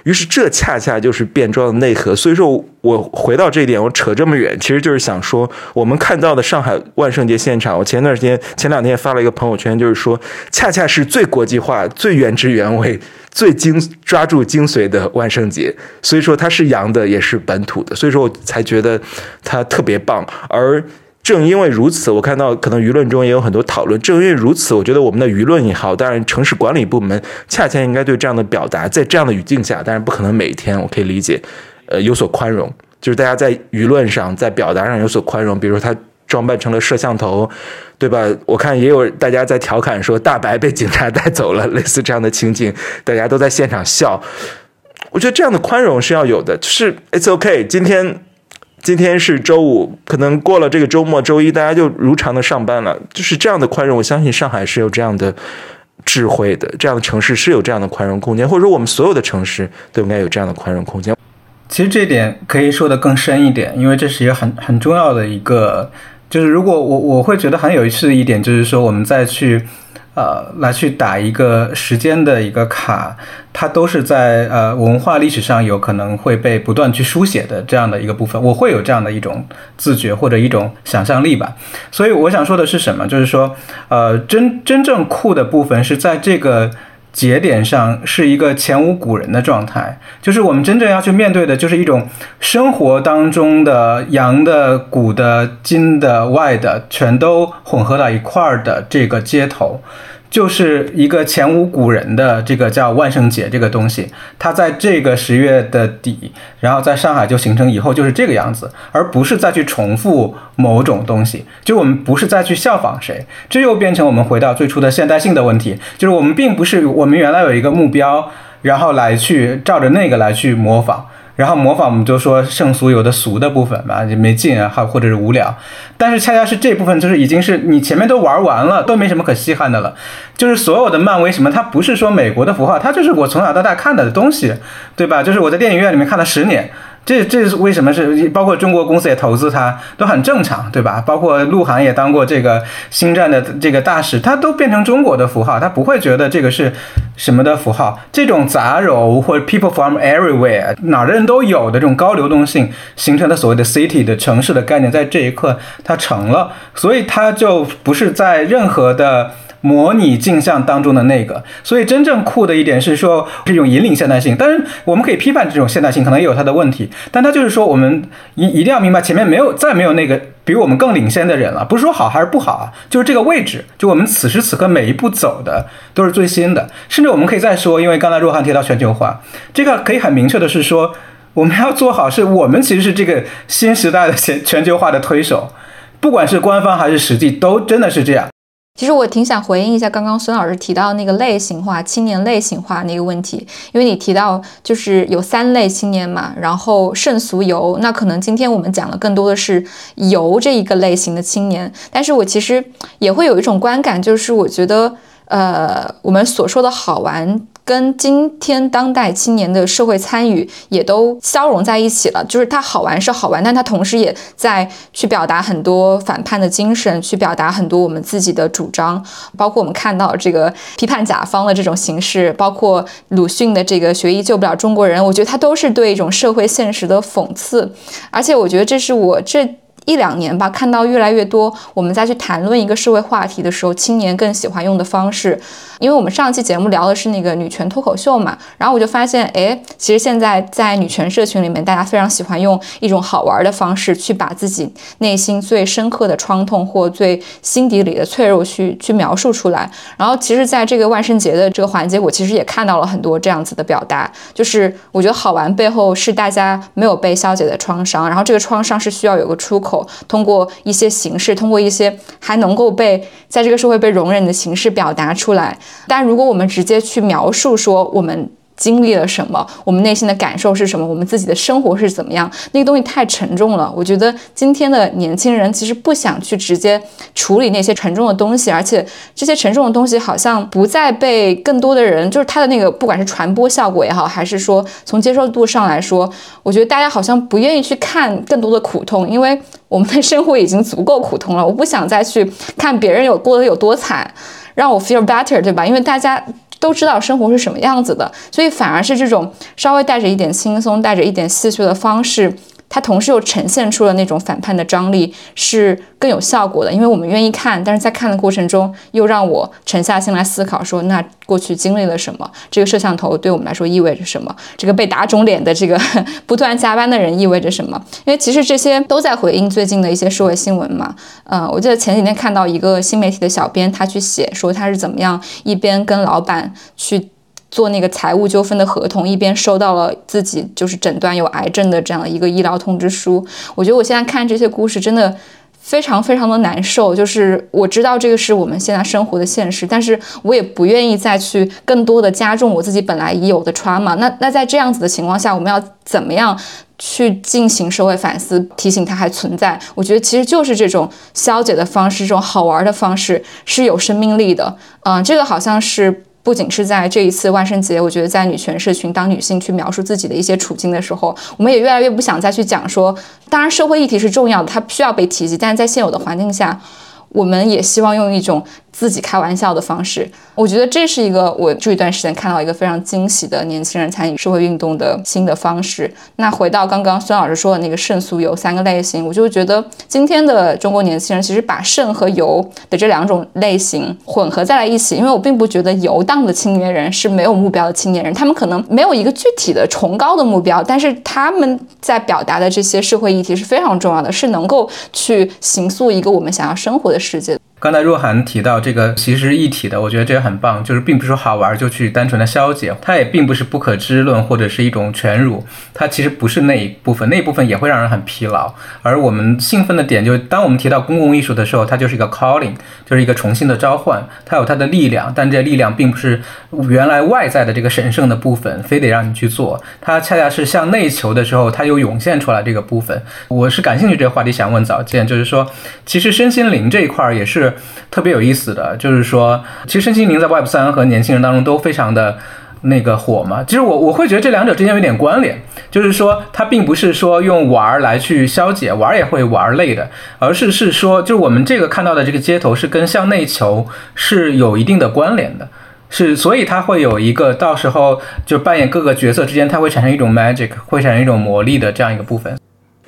于是，这恰恰就是变装的内核。所以说我回到这一点，我扯这么远，其实就是想说，我们看到的上海万圣节现场，我前段时间、前两天发了一个朋友圈，就是说，恰恰是最国际化、最原汁原味、最精抓住精髓的万圣节。所以说，它是洋的，也是本土的。所以说我才觉得它特别棒。而正因为如此，我看到可能舆论中也有很多讨论。正因为如此，我觉得我们的舆论也好，当然城市管理部门恰恰应该对这样的表达，在这样的语境下，当然不可能每天我可以理解，呃，有所宽容。就是大家在舆论上，在表达上有所宽容。比如说他装扮成了摄像头，对吧？我看也有大家在调侃说大白被警察带走了，类似这样的情景，大家都在现场笑。我觉得这样的宽容是要有的，就是 It's OK，今天。今天是周五，可能过了这个周末，周一大家就如常的上班了。就是这样的宽容，我相信上海是有这样的智慧的，这样的城市是有这样的宽容空间，或者说我们所有的城市都应该有这样的宽容空间。其实这点可以说的更深一点，因为这是一个很很重要的一个，就是如果我我会觉得很有意思的一点，就是说我们再去。呃，来去打一个时间的一个卡，它都是在呃文化历史上有可能会被不断去书写的这样的一个部分，我会有这样的一种自觉或者一种想象力吧。所以我想说的是什么？就是说，呃，真真正酷的部分是在这个。节点上是一个前无古人的状态，就是我们真正要去面对的，就是一种生活当中的阳的、古的、金的、外的，全都混合到一块儿的这个街头。就是一个前无古人的这个叫万圣节这个东西，它在这个十月的底，然后在上海就形成以后就是这个样子，而不是再去重复某种东西。就我们不是再去效仿谁，这又变成我们回到最初的现代性的问题，就是我们并不是我们原来有一个目标，然后来去照着那个来去模仿。然后模仿，我们就说圣俗有的俗的部分吧，就没劲啊，还或者是无聊。但是恰恰是这部分，就是已经是你前面都玩完了，都没什么可稀罕的了。就是所有的漫威什么，它不是说美国的符号，它就是我从小到大看的东西，对吧？就是我在电影院里面看了十年。这这是为什么？是包括中国公司也投资它，都很正常，对吧？包括鹿晗也当过这个星战的这个大使，他都变成中国的符号，他不会觉得这个是什么的符号。这种杂糅或者 people from everywhere 哪儿的人都有的这种高流动性形成的所谓的 city 的城市的概念，在这一刻它成了，所以它就不是在任何的。模拟镜像当中的那个，所以真正酷的一点是说这种引领现代性。当然，我们可以批判这种现代性，可能也有它的问题。但它就是说，我们一一定要明白，前面没有再没有那个比我们更领先的人了。不是说好还是不好啊，就是这个位置，就我们此时此刻每一步走的都是最新的。甚至我们可以再说，因为刚才若涵提到全球化，这个可以很明确的是说，我们要做好，是我们其实是这个新时代的全全球化的推手，不管是官方还是实际，都真的是这样。其实我挺想回应一下刚刚孙老师提到那个类型化青年类型化那个问题，因为你提到就是有三类青年嘛，然后圣俗游，那可能今天我们讲的更多的是游这一个类型的青年，但是我其实也会有一种观感，就是我觉得呃我们所说的好玩。跟今天当代青年的社会参与也都消融在一起了，就是它好玩是好玩，但它同时也在去表达很多反叛的精神，去表达很多我们自己的主张，包括我们看到这个批判甲方的这种形式，包括鲁迅的这个学医救不了中国人，我觉得它都是对一种社会现实的讽刺，而且我觉得这是我这。一两年吧，看到越来越多我们在去谈论一个社会话题的时候，青年更喜欢用的方式。因为我们上期节目聊的是那个女权脱口秀嘛，然后我就发现，哎，其实现在在女权社群里面，大家非常喜欢用一种好玩的方式去把自己内心最深刻的创痛或最心底里的脆弱去去描述出来。然后，其实在这个万圣节的这个环节，我其实也看到了很多这样子的表达，就是我觉得好玩背后是大家没有被消解的创伤，然后这个创伤是需要有个出口，通过一些形式，通过一些还能够被在这个社会被容忍的形式表达出来。但如果我们直接去描述说我们经历了什么，我们内心的感受是什么，我们自己的生活是怎么样，那个东西太沉重了。我觉得今天的年轻人其实不想去直接处理那些沉重的东西，而且这些沉重的东西好像不再被更多的人，就是它的那个不管是传播效果也好，还是说从接受度上来说，我觉得大家好像不愿意去看更多的苦痛，因为我们的生活已经足够苦痛了，我不想再去看别人有过得有多惨。让我 feel better，对吧？因为大家都知道生活是什么样子的，所以反而是这种稍微带着一点轻松、带着一点戏谑的方式。它同时又呈现出了那种反叛的张力，是更有效果的。因为我们愿意看，但是在看的过程中，又让我沉下心来思考：说那过去经历了什么？这个摄像头对我们来说意味着什么？这个被打肿脸的这个不断加班的人意味着什么？因为其实这些都在回应最近的一些社会新闻嘛。嗯，我记得前几天看到一个新媒体的小编，他去写说他是怎么样一边跟老板去。做那个财务纠纷的合同，一边收到了自己就是诊断有癌症的这样的一个医疗通知书。我觉得我现在看这些故事真的非常非常的难受。就是我知道这个是我们现在生活的现实，但是我也不愿意再去更多的加重我自己本来已有的 trauma。那那在这样子的情况下，我们要怎么样去进行社会反思，提醒它还存在？我觉得其实就是这种消解的方式，这种好玩的方式是有生命力的。嗯，这个好像是。不仅是在这一次万圣节，我觉得在女权社群，当女性去描述自己的一些处境的时候，我们也越来越不想再去讲说，当然社会议题是重要的，它需要被提及，但是在现有的环境下，我们也希望用一种。自己开玩笑的方式，我觉得这是一个我这一段时间看到一个非常惊喜的年轻人参与社会运动的新的方式。那回到刚刚孙老师说的那个胜诉有三个类型，我就觉得今天的中国年轻人其实把胜和游的这两种类型混合在了一起。因为我并不觉得游荡的青年人是没有目标的青年人，他们可能没有一个具体的崇高的目标，但是他们在表达的这些社会议题是非常重要的，是能够去形塑一个我们想要生活的世界。刚才若涵提到这个其实一体的，我觉得这个很棒，就是并不是说好玩就去单纯的消解，它也并不是不可知论或者是一种全辱，它其实不是那一部分，那一部分也会让人很疲劳。而我们兴奋的点，就是当我们提到公共艺术的时候，它就是一个 calling，就是一个重新的召唤，它有它的力量，但这力量并不是原来外在的这个神圣的部分，非得让你去做，它恰恰是向内求的时候，它又涌现出来这个部分。我是感兴趣这个话题，想问早见，就是说，其实身心灵这一块也是。是特别有意思的就是说，其实身心灵在 Web 三和年轻人当中都非常的那个火嘛。其实我我会觉得这两者之间有点关联，就是说它并不是说用玩来去消解，玩也会玩累的，而是是说，就我们这个看到的这个街头是跟向内求是有一定的关联的，是所以它会有一个到时候就扮演各个角色之间，它会产生一种 magic，会产生一种魔力的这样一个部分。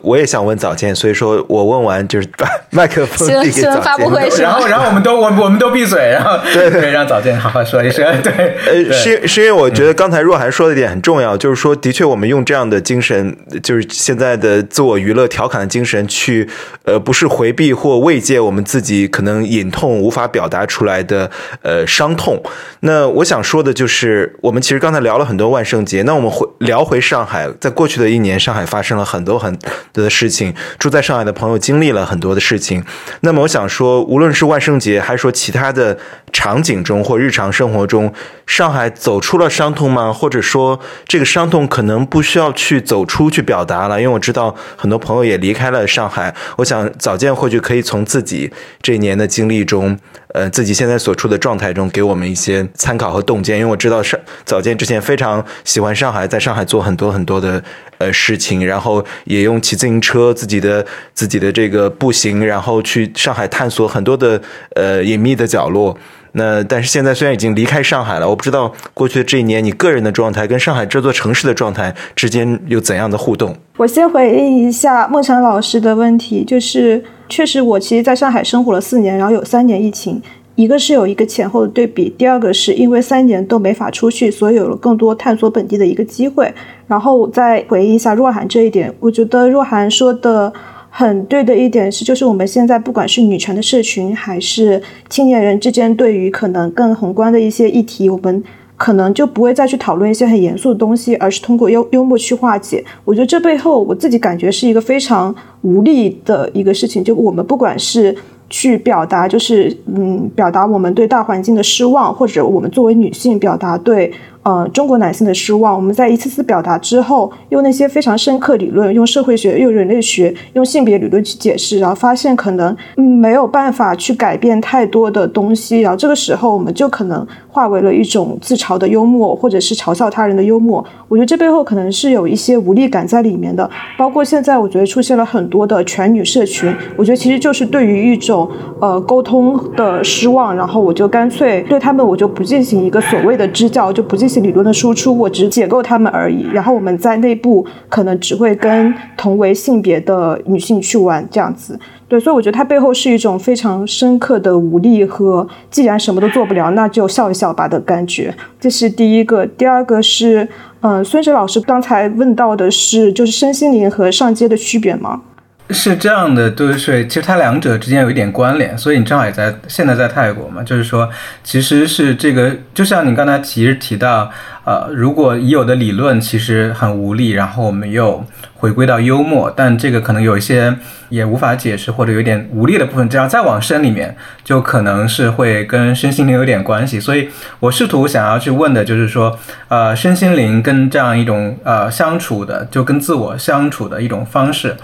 我也想问早见，所以说我问完就是把麦克风递给早见，然后然后我们都我我们都闭嘴，然后对对，让早见好好说一声。对，呃，是是因为我觉得刚才若涵说的一点很重要，就是说的确我们用这样的精神，就是现在的自我娱乐调侃的精神去，呃，不是回避或慰藉我们自己可能隐痛无法表达出来的呃伤痛。那我想说的就是，我们其实刚才聊了很多万圣节，那我们回聊回上海，在过去的一年，上海发生了很多很。的事情，住在上海的朋友经历了很多的事情。那么，我想说，无论是万圣节，还是说其他的场景中或日常生活中，上海走出了伤痛吗？或者说，这个伤痛可能不需要去走出去表达了？因为我知道很多朋友也离开了上海。我想早见或许可以从自己这一年的经历中。呃，自己现在所处的状态中，给我们一些参考和洞见。因为我知道上早见之前非常喜欢上海，在上海做很多很多的呃事情，然后也用骑自行车、自己的自己的这个步行，然后去上海探索很多的呃隐秘的角落。那但是现在虽然已经离开上海了，我不知道过去的这一年你个人的状态跟上海这座城市的状态之间有怎样的互动。我先回应一下孟晨老师的问题，就是确实我其实在上海生活了四年，然后有三年疫情。一个是有一个前后的对比，第二个是因为三年都没法出去，所以有了更多探索本地的一个机会。然后我再回应一下若涵这一点，我觉得若涵说的很对的一点是，就是我们现在不管是女权的社群，还是青年人之间，对于可能更宏观的一些议题，我们可能就不会再去讨论一些很严肃的东西，而是通过幽幽默去化解。我觉得这背后，我自己感觉是一个非常无力的一个事情。就我们不管是。去表达，就是嗯，表达我们对大环境的失望，或者我们作为女性表达对。呃，中国男性的失望，我们在一次次表达之后，用那些非常深刻理论，用社会学、用人类学、用性别理论去解释，然后发现可能没有办法去改变太多的东西，然后这个时候我们就可能化为了一种自嘲的幽默，或者是嘲笑他人的幽默。我觉得这背后可能是有一些无力感在里面的。包括现在，我觉得出现了很多的全女社群，我觉得其实就是对于一种呃沟通的失望，然后我就干脆对他们我就不进行一个所谓的支教，就不进行。理论的输出，我只解构他们而已。然后我们在内部可能只会跟同为性别的女性去玩这样子。对，所以我觉得它背后是一种非常深刻的无力和既然什么都做不了，那就笑一笑吧的感觉。这是第一个。第二个是，嗯，孙哲老师刚才问到的是，就是身心灵和上街的区别吗？是这样的，对是，其实它两者之间有一点关联，所以你正好也在现在在泰国嘛，就是说，其实是这个，就像你刚才其实提到。呃，如果已有的理论其实很无力，然后我们又回归到幽默，但这个可能有一些也无法解释或者有点无力的部分，这样再往深里面，就可能是会跟身心灵有点关系。所以我试图想要去问的就是说，呃，身心灵跟这样一种呃相处的，就跟自我相处的一种方式，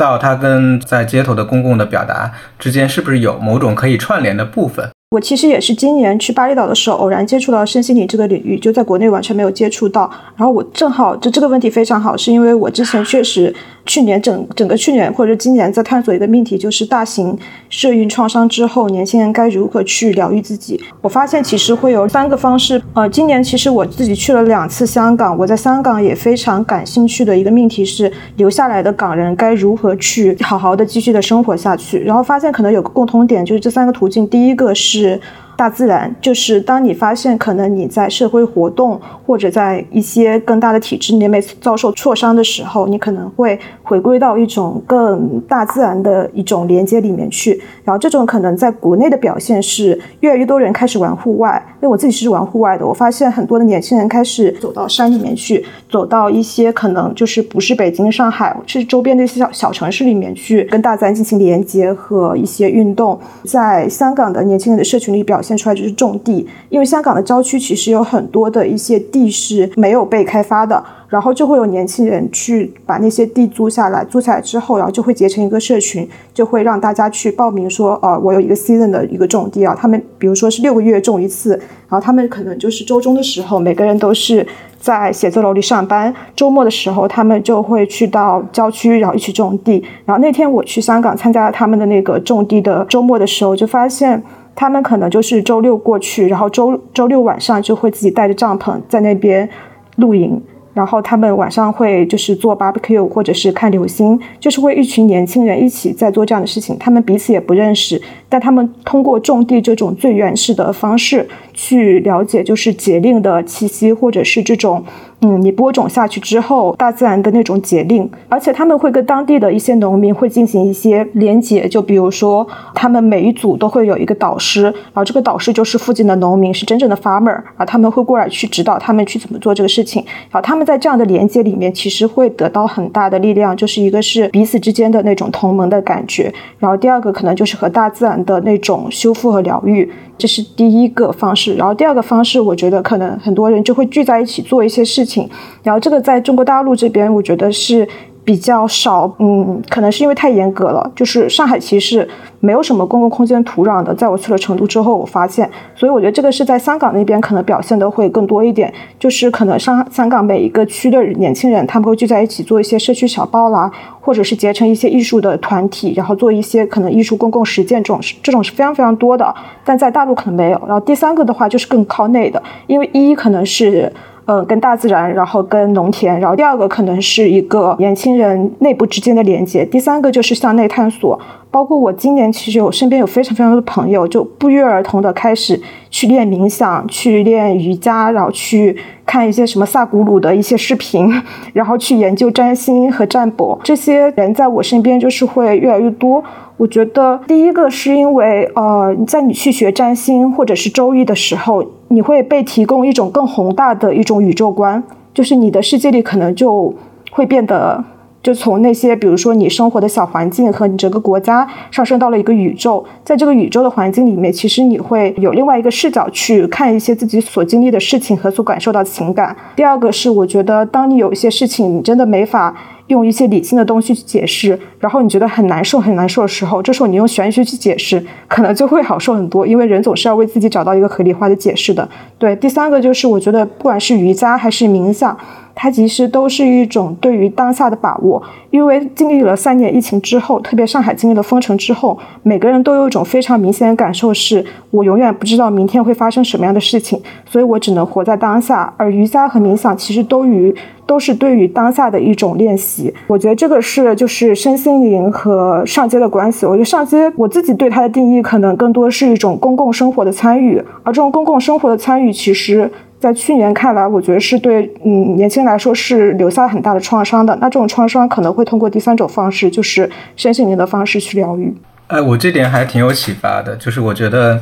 到它跟在街头的公共的表达之间，是不是有某种可以串联的部分？我其实也是今年去巴厘岛的时候偶然接触到身心灵这个领域，就在国内完全没有接触到。然后我正好就这个问题非常好，是因为我之前确实去年整整个去年或者今年在探索一个命题，就是大型社运创伤之后，年轻人该如何去疗愈自己。我发现其实会有三个方式。呃，今年其实我自己去了两次香港，我在香港也非常感兴趣的一个命题是留下来的港人该如何去好好的继续的生活下去。然后发现可能有个共通点，就是这三个途径，第一个是。大自然，就是当你发现可能你在社会活动或者在一些更大的体制里面遭受挫伤的时候，你可能会回归到一种更大自然的一种连接里面去。然后这种可能在国内的表现是越来越多人开始玩户外，因为我自己是玩户外的，我发现很多的年轻人开始走到山里面去，走到一些可能就是不是北京、上海，是周边的一些小小城市里面去跟大自然进行连接和一些运动。在香港的年轻人的社群里表现。现出来就是种地，因为香港的郊区其实有很多的一些地是没有被开发的，然后就会有年轻人去把那些地租下来，租下来之后，然后就会结成一个社群，就会让大家去报名说，呃，我有一个 season 的一个种地啊，他们比如说是六个月种一次，然后他们可能就是周中的时候，每个人都是在写字楼里上班，周末的时候他们就会去到郊区，然后一起种地。然后那天我去香港参加了他们的那个种地的周末的时候，就发现。他们可能就是周六过去，然后周周六晚上就会自己带着帐篷在那边露营，然后他们晚上会就是做 barbecue 或者是看流星，就是会一群年轻人一起在做这样的事情。他们彼此也不认识，但他们通过种地这种最原始的方式去了解，就是节令的气息，或者是这种。嗯，你播种下去之后，大自然的那种节令，而且他们会跟当地的一些农民会进行一些连结，就比如说，他们每一组都会有一个导师，然后这个导师就是附近的农民，是真正的 farmer，啊他们会过来去指导他们去怎么做这个事情，然后他们在这样的连接里面，其实会得到很大的力量，就是一个是彼此之间的那种同盟的感觉，然后第二个可能就是和大自然的那种修复和疗愈。这是第一个方式，然后第二个方式，我觉得可能很多人就会聚在一起做一些事情，然后这个在中国大陆这边，我觉得是。比较少，嗯，可能是因为太严格了。就是上海其实没有什么公共空间土壤的，在我去了成都之后，我发现，所以我觉得这个是在香港那边可能表现的会更多一点。就是可能上香港每一个区的年轻人，他们会聚在一起做一些社区小报啦，或者是结成一些艺术的团体，然后做一些可能艺术公共实践这种，这种是非常非常多的。但在大陆可能没有。然后第三个的话就是更靠内的，因为一可能是。呃，跟大自然，然后跟农田，然后第二个可能是一个年轻人内部之间的连接，第三个就是向内探索。包括我今年其实我身边有非常非常多的朋友，就不约而同的开始去练冥想，去练瑜伽，然后去看一些什么萨古鲁的一些视频，然后去研究占星和占卜。这些人在我身边就是会越来越多。我觉得第一个是因为，呃，在你去学占星或者是周易的时候，你会被提供一种更宏大的一种宇宙观，就是你的世界里可能就会变得，就从那些比如说你生活的小环境和你整个国家上升到了一个宇宙，在这个宇宙的环境里面，其实你会有另外一个视角去看一些自己所经历的事情和所感受到的情感。第二个是，我觉得当你有一些事情你真的没法。用一些理性的东西去解释，然后你觉得很难受、很难受的时候，这时候你用玄学去解释，可能就会好受很多。因为人总是要为自己找到一个合理化的解释的。对，第三个就是我觉得，不管是瑜伽还是冥想，它其实都是一种对于当下的把握。因为经历了三年疫情之后，特别上海经历了封城之后，每个人都有一种非常明显的感受，是我永远不知道明天会发生什么样的事情，所以我只能活在当下。而瑜伽和冥想其实都与都是对于当下的一种练习，我觉得这个是就是身心灵和上街的关系。我觉得上街，我自己对它的定义可能更多是一种公共生活的参与，而这种公共生活的参与，其实在去年看来，我觉得是对嗯年轻人来说是留下很大的创伤的。那这种创伤可能会通过第三种方式，就是身心灵的方式去疗愈。哎，我这点还挺有启发的，就是我觉得。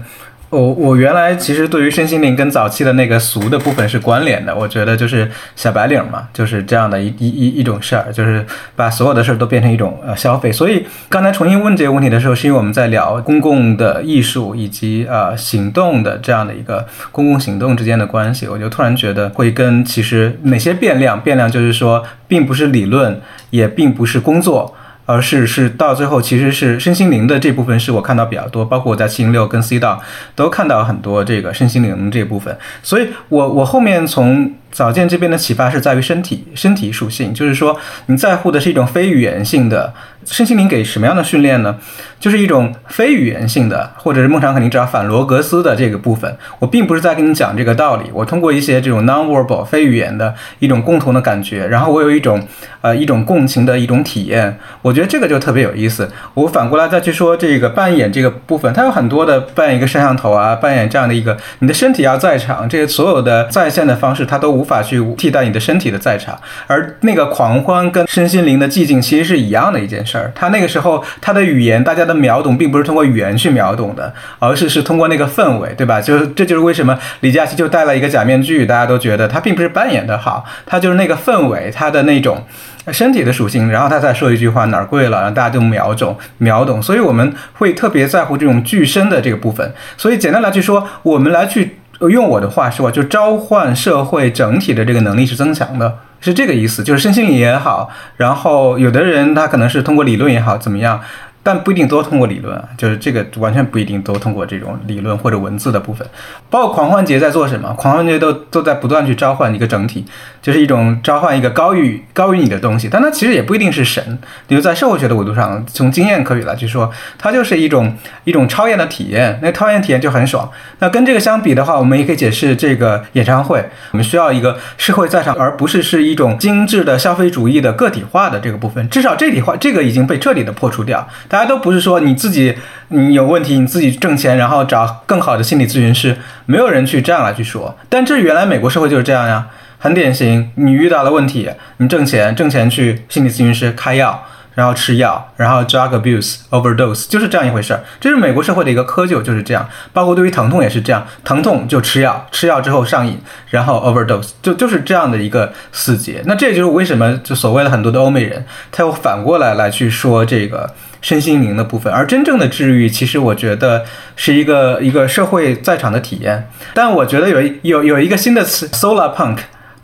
我我原来其实对于身心灵跟早期的那个俗的部分是关联的，我觉得就是小白领嘛，就是这样的一一一一种事儿，就是把所有的事儿都变成一种呃消费。所以刚才重新问这个问题的时候，是因为我们在聊公共的艺术以及呃行动的这样的一个公共行动之间的关系，我就突然觉得会跟其实哪些变量，变量就是说并不是理论，也并不是工作。而是是到最后，其实是身心灵的这部分是我看到比较多，包括我在七零六跟 C 道都看到很多这个身心灵这部分，所以我我后面从。早见这边的启发是在于身体身体属性，就是说你在乎的是一种非语言性的身心灵给什么样的训练呢？就是一种非语言性的，或者是孟尝肯定知道反罗格斯的这个部分。我并不是在跟你讲这个道理，我通过一些这种 nonverbal 非语言的一种共同的感觉，然后我有一种呃一种共情的一种体验。我觉得这个就特别有意思。我反过来再去说这个扮演这个部分，它有很多的扮演一个摄像头啊，扮演这样的一个你的身体要在场，这些所有的在线的方式，它都。无法去替代你的身体的在场，而那个狂欢跟身心灵的寂静其实是一样的一件事他那个时候他的语言，大家的秒懂并不是通过语言去秒懂的，而是是通过那个氛围，对吧？就是这就是为什么李佳琦就戴了一个假面具，大家都觉得他并不是扮演的好，他就是那个氛围，他的那种身体的属性，然后他再说一句话哪儿贵了，然后大家就秒懂秒懂。所以我们会特别在乎这种具身的这个部分。所以简单来去说，我们来去。用我的话说，就召唤社会整体的这个能力是增强的，是这个意思，就是身心灵也好，然后有的人他可能是通过理论也好，怎么样。但不一定都通过理论，就是这个完全不一定都通过这种理论或者文字的部分。包括狂欢节在做什么？狂欢节都都在不断去召唤一个整体，就是一种召唤一个高于高于你的东西。但它其实也不一定是神。比如在社会学的维度上，从经验可以来去说，它就是一种一种超验的体验。那超验体验就很爽。那跟这个相比的话，我们也可以解释这个演唱会，我们需要一个社会在场，而不是是一种精致的消费主义的个体化的这个部分。至少这体化这个已经被彻底的破除掉。大家都不是说你自己你有问题，你自己挣钱，然后找更好的心理咨询师，没有人去这样来去说。但这原来美国社会就是这样呀，很典型。你遇到了问题，你挣钱，挣钱去心理咨询师开药。然后吃药，然后 drug abuse overdose 就是这样一回事儿，这是美国社会的一个窠臼，就是这样。包括对于疼痛也是这样，疼痛就吃药，吃药之后上瘾，然后 overdose 就就是这样的一个死结。那这也就是为什么就所谓的很多的欧美人，他又反过来来去说这个身心灵的部分，而真正的治愈，其实我觉得是一个一个社会在场的体验。但我觉得有有有一个新的词 solar punk。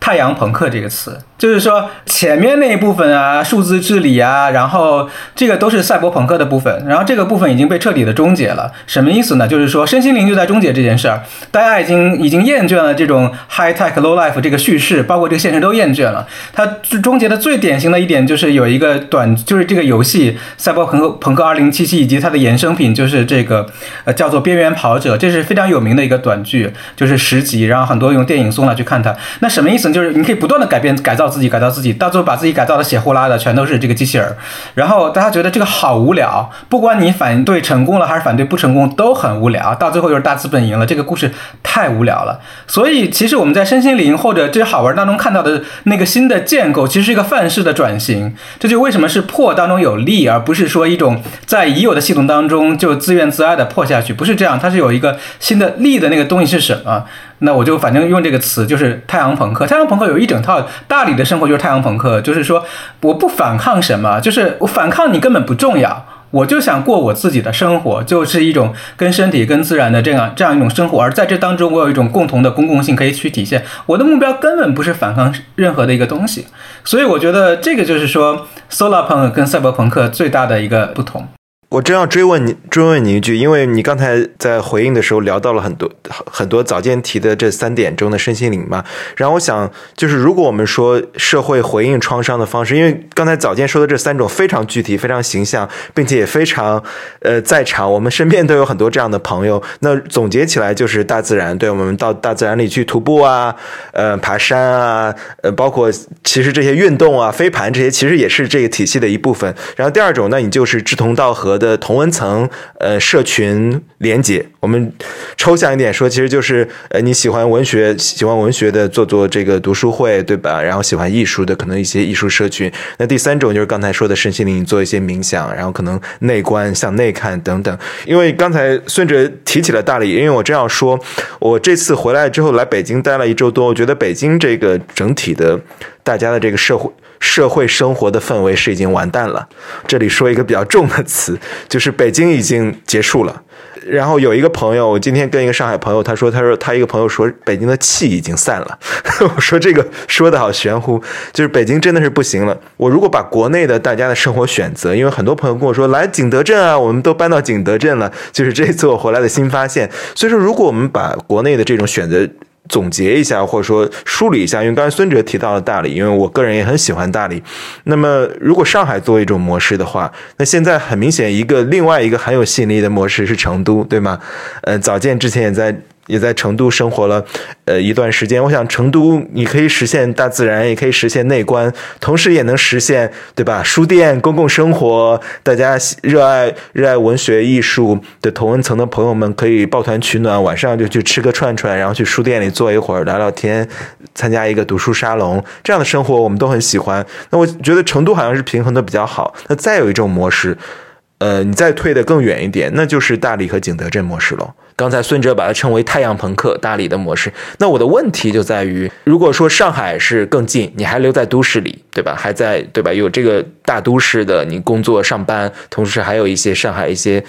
太阳朋克这个词，就是说前面那一部分啊，数字治理啊，然后这个都是赛博朋克的部分，然后这个部分已经被彻底的终结了。什么意思呢？就是说身心灵就在终结这件事儿，大家已经已经厌倦了这种 high tech low life 这个叙事，包括这个现实都厌倦了。它终结的最典型的一点就是有一个短，就是这个游戏《赛博朋克朋克2077》以及它的衍生品，就是这个呃叫做《边缘跑者》，这是非常有名的一个短剧，就是十集，然后很多用电影送来去看它。那什么意思？就是你可以不断的改变、改造自己、改造自己，到最后把自己改造的血呼啦的，全都是这个机器人。然后大家觉得这个好无聊，不管你反对成功了还是反对不成功，都很无聊。到最后就是大资本赢了，这个故事太无聊了。所以其实我们在身心灵或者这些好玩当中看到的那个新的建构，其实是一个范式的转型。这就为什么是破当中有利，而不是说一种在已有的系统当中就自怨自艾的破下去，不是这样。它是有一个新的利的那个东西是什么？那我就反正用这个词，就是太阳朋克。太阳朋克有一整套大理的生活，就是太阳朋克，就是说我不反抗什么，就是我反抗你根本不重要，我就想过我自己的生活，就是一种跟身体、跟自然的这样这样一种生活。而在这当中，我有一种共同的公共性可以去体现。我的目标根本不是反抗任何的一个东西，所以我觉得这个就是说，solar punk 跟赛博朋克最大的一个不同。我正要追问你，追问你一句，因为你刚才在回应的时候聊到了很多很多早间提的这三点中的身心灵嘛，然后我想就是如果我们说社会回应创伤的方式，因为刚才早间说的这三种非常具体、非常形象，并且也非常呃在场，我们身边都有很多这样的朋友。那总结起来就是大自然，对我们到大自然里去徒步啊，呃，爬山啊，呃，包括其实这些运动啊、飞盘这些，其实也是这个体系的一部分。然后第二种，那你就是志同道合的。的同温层，呃，社群连接，我们抽象一点说，其实就是呃，你喜欢文学，喜欢文学的做做这个读书会，对吧？然后喜欢艺术的，可能一些艺术社群。那第三种就是刚才说的身心灵，做一些冥想，然后可能内观，向内看等等。因为刚才孙哲提起了大理，因为我这样说，我这次回来之后来北京待了一周多，我觉得北京这个整体的大家的这个社会。社会生活的氛围是已经完蛋了。这里说一个比较重的词，就是北京已经结束了。然后有一个朋友，我今天跟一个上海朋友，他说，他说他一个朋友说北京的气已经散了。我说这个说的好玄乎，就是北京真的是不行了。我如果把国内的大家的生活选择，因为很多朋友跟我说来景德镇啊，我们都搬到景德镇了，就是这次我回来的新发现。所以说，如果我们把国内的这种选择。总结一下，或者说梳理一下，因为刚才孙哲提到了大理，因为我个人也很喜欢大理。那么，如果上海作为一种模式的话，那现在很明显一个另外一个很有吸引力的模式是成都，对吗？呃，早见之前也在。也在成都生活了，呃一段时间。我想成都你可以实现大自然，也可以实现内观，同时也能实现，对吧？书店、公共生活，大家热爱热爱文学艺术的同文层的朋友们可以抱团取暖，晚上就去吃个串串，然后去书店里坐一会儿聊聊天，参加一个读书沙龙，这样的生活我们都很喜欢。那我觉得成都好像是平衡的比较好。那再有一种模式。呃，你再退得更远一点，那就是大理和景德镇模式了。刚才孙哲把它称为太阳朋克大理的模式。那我的问题就在于，如果说上海是更近，你还留在都市里，对吧？还在对吧？有这个大都市的你工作上班，同时还有一些上海一些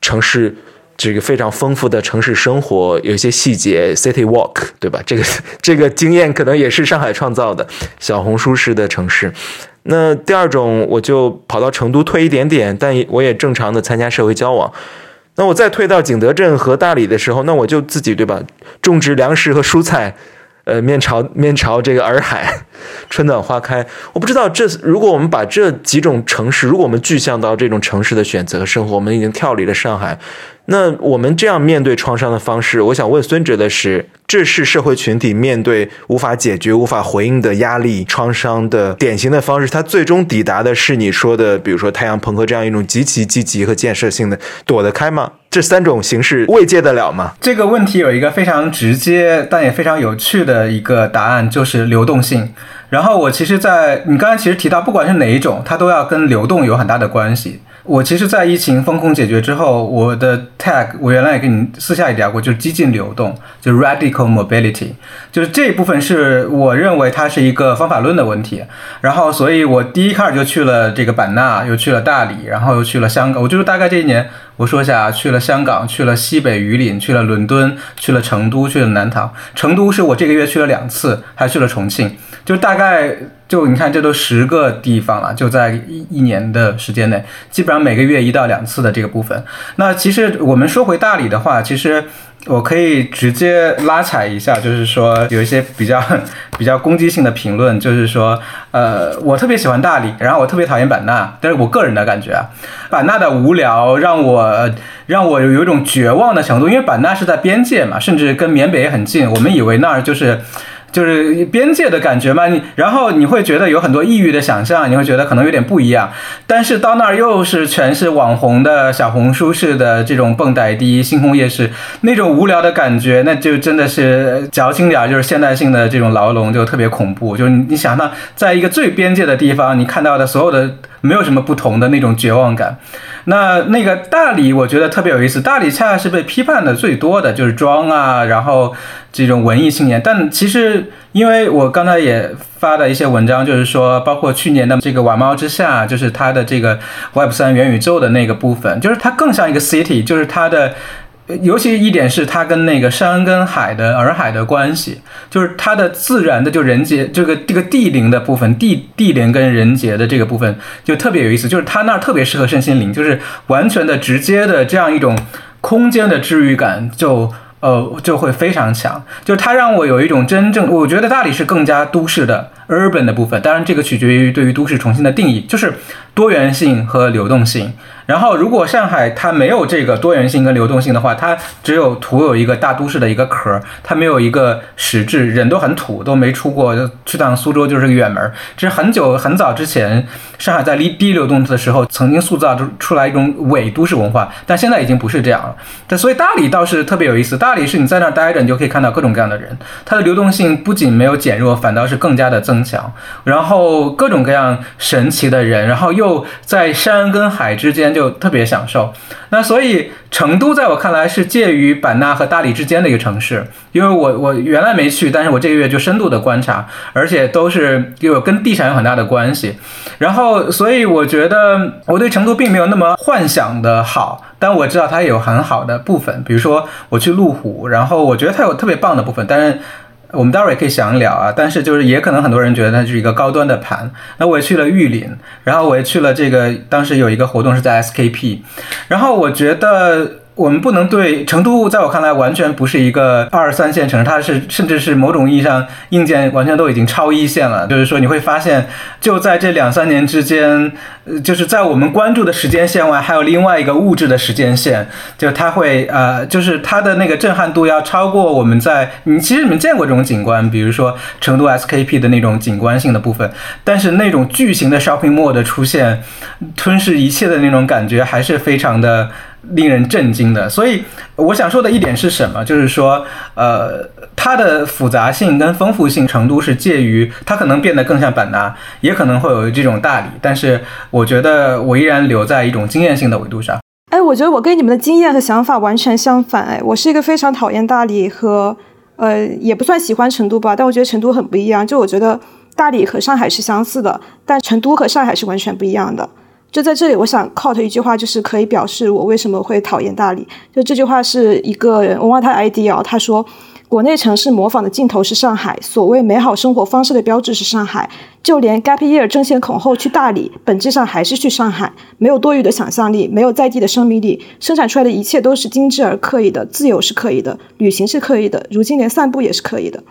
城市这个非常丰富的城市生活，有一些细节，city walk，对吧？这个 这个经验可能也是上海创造的小红书式的城市。那第二种，我就跑到成都退一点点，但我也正常的参加社会交往。那我再退到景德镇和大理的时候，那我就自己对吧，种植粮食和蔬菜，呃，面朝面朝这个洱海，春暖花开。我不知道这如果我们把这几种城市，如果我们具象到这种城市的选择和生活，我们已经跳离了上海。那我们这样面对创伤的方式，我想问孙哲的是：这是社会群体面对无法解决、无法回应的压力、创伤的典型的方式。它最终抵达的是你说的，比如说太阳朋克这样一种极其积极和建设性的，躲得开吗？这三种形式慰藉得了吗？这个问题有一个非常直接但也非常有趣的一个答案，就是流动性。然后我其实，在你刚才其实提到，不管是哪一种，它都要跟流动有很大的关系。我其实，在疫情风控解决之后，我的 tag 我原来也跟你私下也聊过，就是激进流动，就 radical mobility，就是这一部分是我认为它是一个方法论的问题。然后，所以我第一开始就去了这个版纳，又去了大理，然后又去了香港。我就是大概这一年，我说一下，去了香港，去了西北榆林，去了伦敦，去了成都，去了南唐。成都是我这个月去了两次，还去了重庆。就大概就你看，这都十个地方了，就在一一年的时间内，基本上每个月一到两次的这个部分。那其实我们说回大理的话，其实我可以直接拉踩一下，就是说有一些比较 比较攻击性的评论，就是说，呃，我特别喜欢大理，然后我特别讨厌版纳，但是我个人的感觉啊，版纳的无聊让我让我有一种绝望的程度，因为版纳是在边界嘛，甚至跟缅北也很近，我们以为那儿就是。就是边界的感觉嘛，你然后你会觉得有很多异域的想象，你会觉得可能有点不一样，但是到那儿又是全是网红的小红书式的这种蹦傣迪、星空夜市那种无聊的感觉，那就真的是矫情点儿，就是现代性的这种牢笼就特别恐怖。就是你想到在一个最边界的地方，你看到的所有的没有什么不同的那种绝望感。那那个大理我觉得特别有意思，大理恰恰是被批判的最多的就是装啊，然后这种文艺青年。但其实因为我刚才也发的一些文章，就是说，包括去年的这个瓦猫之下，就是它的这个 Web 三元宇宙的那个部分，就是它更像一个 city，就是它的。尤其一点是它跟那个山跟海的洱海的关系，就是它的自然的就人杰这个这个地灵的部分，地地灵跟人杰的这个部分就特别有意思，就是它那儿特别适合身心灵，就是完全的直接的这样一种空间的治愈感，就呃就会非常强，就它让我有一种真正，我觉得大理是更加都市的 urban 的部分，当然这个取决于对于都市重新的定义，就是多元性和流动性。然后，如果上海它没有这个多元性跟流动性的话，它只有土有一个大都市的一个壳，它没有一个实质，人都很土，都没出过去趟苏州就是个远门。这是很久很早之前，上海在离低流动的时候，曾经塑造出出来一种伪都市文化，但现在已经不是这样了。但所以大理倒是特别有意思，大理是你在那儿待着，你就可以看到各种各样的人，它的流动性不仅没有减弱，反倒是更加的增强。然后各种各样神奇的人，然后又在山跟海之间。就特别享受，那所以成都在我看来是介于版纳和大理之间的一个城市，因为我我原来没去，但是我这个月就深度的观察，而且都是有跟地产有很大的关系，然后所以我觉得我对成都并没有那么幻想的好，但我知道它有很好的部分，比如说我去路虎，然后我觉得它有特别棒的部分，但是。我们待会儿也可以详聊啊，但是就是也可能很多人觉得它是一个高端的盘。那我也去了玉林，然后我也去了这个，当时有一个活动是在 SKP，然后我觉得。我们不能对成都，在我看来完全不是一个二三线城市，它是甚至是某种意义上硬件完全都已经超一线了。就是说，你会发现，就在这两三年之间，呃，就是在我们关注的时间线外，还有另外一个物质的时间线，就它会呃，就是它的那个震撼度要超过我们在你其实你们见过这种景观，比如说成都 SKP 的那种景观性的部分，但是那种巨型的 shopping mall 的出现，吞噬一切的那种感觉，还是非常的。令人震惊的，所以我想说的一点是什么？就是说，呃，它的复杂性跟丰富性程度是介于，它可能变得更像版纳，也可能会有这种大理，但是我觉得我依然留在一种经验性的维度上。哎，我觉得我跟你们的经验和想法完全相反。哎，我是一个非常讨厌大理和，呃，也不算喜欢成都吧，但我觉得成都很不一样。就我觉得大理和上海是相似的，但成都和上海是完全不一样的。就在这里，我想 quote 一句话，就是可以表示我为什么会讨厌大理。就这句话是一个人，我忘他 ID 啊，他说：“国内城市模仿的尽头是上海，所谓美好生活方式的标志是上海。就连 gap year 争先恐后去大理，本质上还是去上海。没有多余的想象力，没有在地的生命力，生产出来的一切都是精致而刻意的。自由是刻意的，旅行是刻意的，如今连散步也是刻意的。”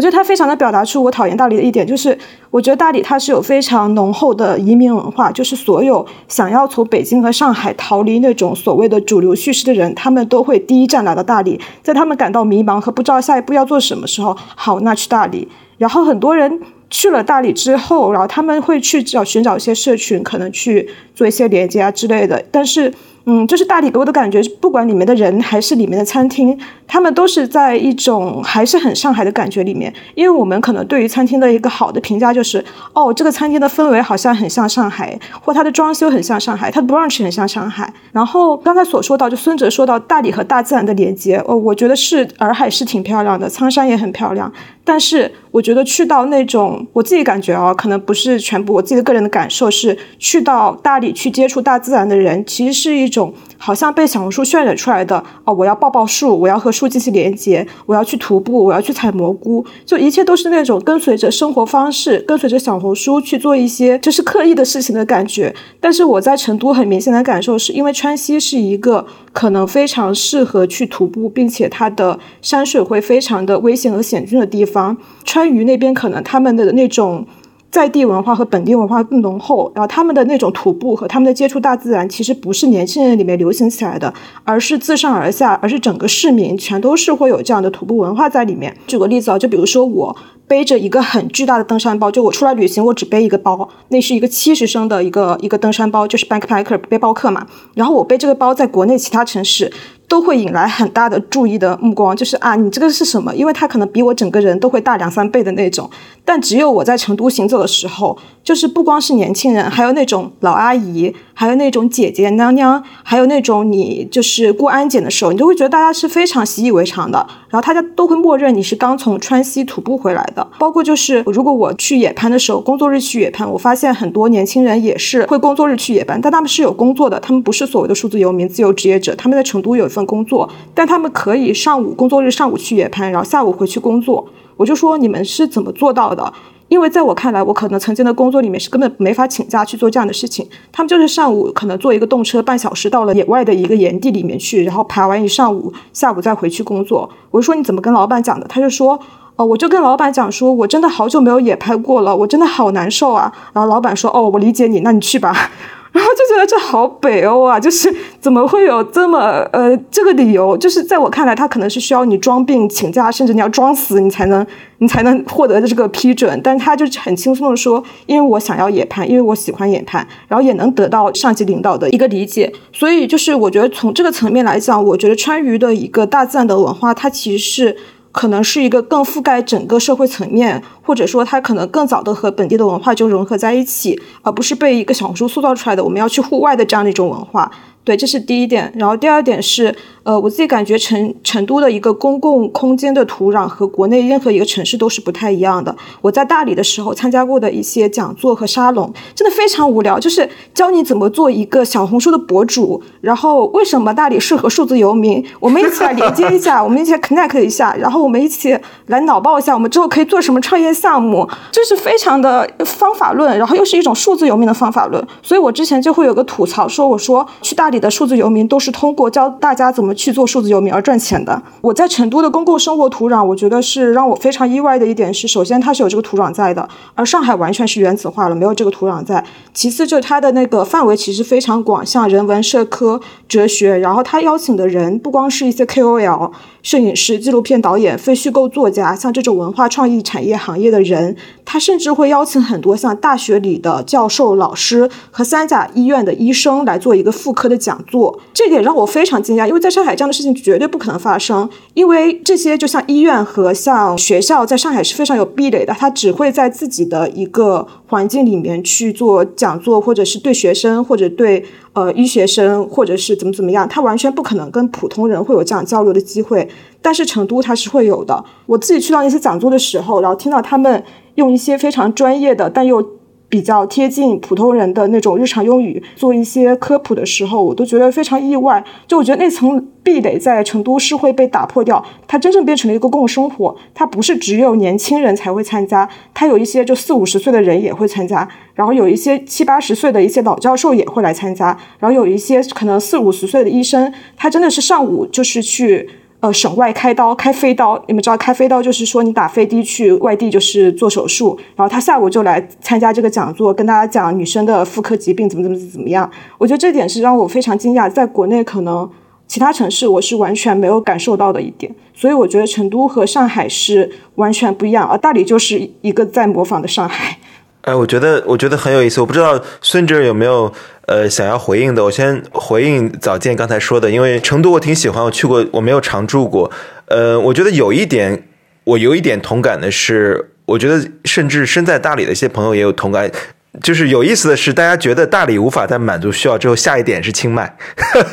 我觉得他非常的表达出我讨厌大理的一点，就是我觉得大理它是有非常浓厚的移民文化，就是所有想要从北京和上海逃离那种所谓的主流叙事的人，他们都会第一站来到大理，在他们感到迷茫和不知道下一步要做什么时候，好，那去大理。然后很多人去了大理之后，然后他们会去找寻找一些社群，可能去做一些连接啊之类的，但是。嗯，就是大理给我的感觉，不管里面的人还是里面的餐厅，他们都是在一种还是很上海的感觉里面。因为我们可能对于餐厅的一个好的评价就是，哦，这个餐厅的氛围好像很像上海，或它的装修很像上海，它的 brunch 很像上海。然后刚才所说到，就孙哲说到大理和大自然的连接，哦，我觉得是洱海是挺漂亮的，苍山也很漂亮。但是我觉得去到那种我自己感觉啊，可能不是全部，我自己的个人的感受是，去到大理去接触大自然的人，其实是一种好像被小红书渲染出来的哦，我要抱抱树，我要和树进行连接，我要去徒步，我要去采蘑菇，就一切都是那种跟随着生活方式，跟随着小红书去做一些就是刻意的事情的感觉。但是我在成都很明显的感受是，因为川西是一个可能非常适合去徒步，并且它的山水会非常的危险和险峻的地方。川渝那边可能他们的那种在地文化和本地文化更浓厚，然后他们的那种徒步和他们的接触大自然，其实不是年轻人里面流行起来的，而是自上而下，而是整个市民全都是会有这样的徒步文化在里面。举个例子啊，就比如说我背着一个很巨大的登山包，就我出来旅行，我只背一个包，那是一个七十升的一个一个登山包，就是 backpacker 背包客嘛。然后我背这个包在国内其他城市。都会引来很大的注意的目光，就是啊，你这个是什么？因为他可能比我整个人都会大两三倍的那种。但只有我在成都行走的时候，就是不光是年轻人，还有那种老阿姨，还有那种姐姐娘娘，还有那种你就是过安检的时候，你都会觉得大家是非常习以为常的。然后大家都会默认你是刚从川西徒步回来的。包括就是如果我去野攀的时候，工作日去野攀，我发现很多年轻人也是会工作日去野攀，但他们是有工作的，他们不是所谓的数字游民、自由职业者，他们在成都有份。工作，但他们可以上午工作日上午去野攀，然后下午回去工作。我就说你们是怎么做到的？因为在我看来，我可能曾经的工作里面是根本没法请假去做这样的事情。他们就是上午可能坐一个动车半小时到了野外的一个岩地里面去，然后爬完一上午，下午再回去工作。我就说你怎么跟老板讲的？他就说哦，我就跟老板讲说，我真的好久没有野拍过了，我真的好难受啊。然后老板说哦，我理解你，那你去吧。然后就觉得这好北欧啊，就是怎么会有这么呃这个理由？就是在我看来，他可能是需要你装病请假，甚至你要装死，你才能你才能获得的这个批准。但他就很轻松的说，因为我想要野攀，因为我喜欢野攀，然后也能得到上级领导的一个理解。所以就是我觉得从这个层面来讲，我觉得川渝的一个大自然的文化，它其实是。可能是一个更覆盖整个社会层面，或者说它可能更早的和本地的文化就融合在一起，而不是被一个小红书塑造出来的我们要去户外的这样的一种文化。对，这是第一点。然后第二点是，呃，我自己感觉成成都的一个公共空间的土壤和国内任何一个城市都是不太一样的。我在大理的时候参加过的一些讲座和沙龙，真的非常无聊，就是教你怎么做一个小红书的博主，然后为什么大理适合数字游民，我们一起来连接一下，我们一起来 connect 一下，然后我们一起来脑爆一下，我们之后可以做什么创业项目，这是非常的方法论，然后又是一种数字游民的方法论。所以我之前就会有个吐槽说，我说去大。里的数字游民都是通过教大家怎么去做数字游民而赚钱的。我在成都的公共生活土壤，我觉得是让我非常意外的一点是，首先它是有这个土壤在的，而上海完全是原子化了，没有这个土壤在。其次就是它的那个范围其实非常广，像人文社科、哲学，然后他邀请的人不光是一些 KOL。摄影师、纪录片导演、非虚构作家，像这种文化创意产业行业的人，他甚至会邀请很多像大学里的教授、老师和三甲医院的医生来做一个妇科的讲座。这点让我非常惊讶，因为在上海这样的事情绝对不可能发生。因为这些就像医院和像学校，在上海是非常有壁垒的，他只会在自己的一个环境里面去做讲座，或者是对学生，或者对。呃，医学生或者是怎么怎么样，他完全不可能跟普通人会有这样交流的机会。但是成都他是会有的。我自己去到那些讲座的时候，然后听到他们用一些非常专业的，但又。比较贴近普通人的那种日常用语，做一些科普的时候，我都觉得非常意外。就我觉得那层壁垒在成都是会被打破掉，它真正变成了一个共生活。它不是只有年轻人才会参加，它有一些就四五十岁的人也会参加，然后有一些七八十岁的一些老教授也会来参加，然后有一些可能四五十岁的医生，他真的是上午就是去。呃，省外开刀开飞刀，你们知道开飞刀就是说你打飞的去外地就是做手术，然后他下午就来参加这个讲座，跟大家讲女生的妇科疾病怎么怎么怎么样。我觉得这点是让我非常惊讶，在国内可能其他城市我是完全没有感受到的一点，所以我觉得成都和上海是完全不一样，而大理就是一个在模仿的上海。哎，我觉得我觉得很有意思，我不知道孙哲有没有呃想要回应的。我先回应早见刚才说的，因为成都我挺喜欢，我去过，我没有常住过。呃，我觉得有一点我有一点同感的是，我觉得甚至身在大理的一些朋友也有同感。就是有意思的是，大家觉得大理无法再满足需要之后，下一点是清迈。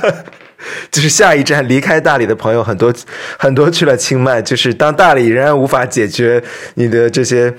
就是下一站离开大理的朋友很多很多去了清迈，就是当大理仍然无法解决你的这些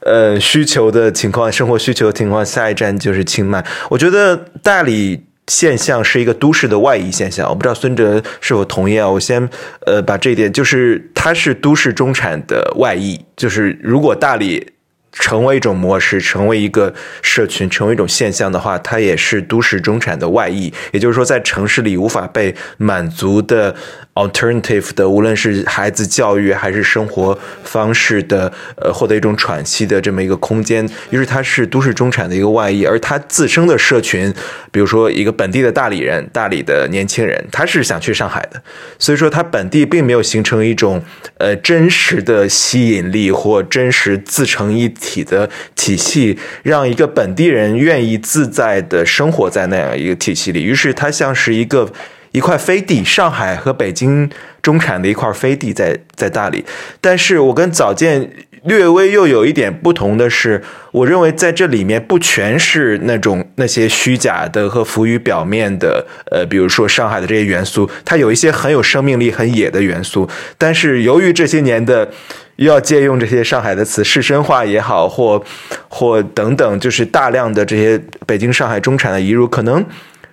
呃需求的情况，生活需求的情况，下一站就是清迈。我觉得大理现象是一个都市的外移现象，我不知道孙哲是否同意啊？我先呃把这一点，就是它是都市中产的外溢，就是如果大理。成为一种模式，成为一个社群，成为一种现象的话，它也是都市中产的外溢。也就是说，在城市里无法被满足的。Alternative 的，无论是孩子教育还是生活方式的，呃，获得一种喘息的这么一个空间，于是它是都市中产的一个外溢，而它自身的社群，比如说一个本地的大理人、大理的年轻人，他是想去上海的，所以说他本地并没有形成一种呃真实的吸引力或真实自成一体的体系，让一个本地人愿意自在的生活在那样一个体系里，于是它像是一个。一块飞地，上海和北京中产的一块飞地在在大理，但是我跟早见略微又有一点不同的是，我认为在这里面不全是那种那些虚假的和浮于表面的，呃，比如说上海的这些元素，它有一些很有生命力、很野的元素，但是由于这些年的又要借用这些上海的词，市绅化也好，或或等等，就是大量的这些北京、上海中产的移入，可能。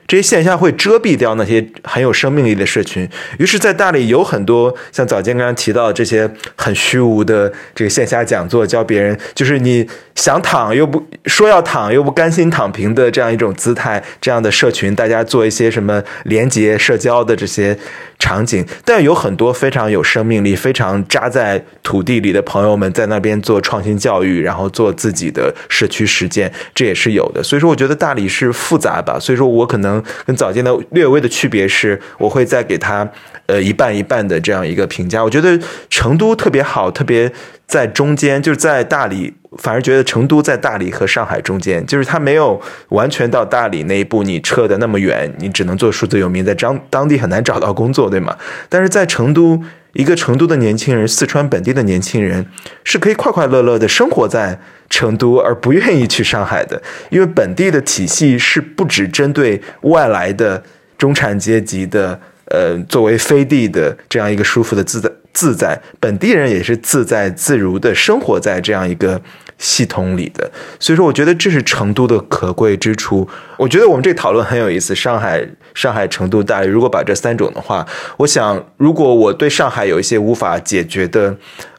这些现象会遮蔽掉那些很有生命力的社群，于是，在大理有很多像早间刚刚提到这些很虚无的这个线下讲座，教别人就是你想躺又不说要躺又不甘心躺平的这样一种姿态，这样的社群，大家做一些什么连接社交的这些。场景，但有很多非常有生命力、非常扎在土地里的朋友们在那边做创新教育，然后做自己的社区实践，这也是有的。所以说，我觉得大理是复杂吧。所以说我可能跟早间的略微的区别是，我会再给它呃一半一半的这样一个评价。我觉得成都特别好，特别在中间，就是在大理。反而觉得成都在大理和上海中间，就是它没有完全到大理那一步，你撤的那么远，你只能做数字游民，在当当地很难找到工作，对吗？但是在成都，一个成都的年轻人，四川本地的年轻人，是可以快快乐乐的生活在成都，而不愿意去上海的，因为本地的体系是不只针对外来的中产阶级的，呃，作为飞地的这样一个舒服的自在。自在，本地人也是自在自如的生活在这样一个系统里的，所以说我觉得这是成都的可贵之处。我觉得我们这讨论很有意思。上海、上海、成都、大理，如果把这三种的话，我想，如果我对上海有一些无法解决的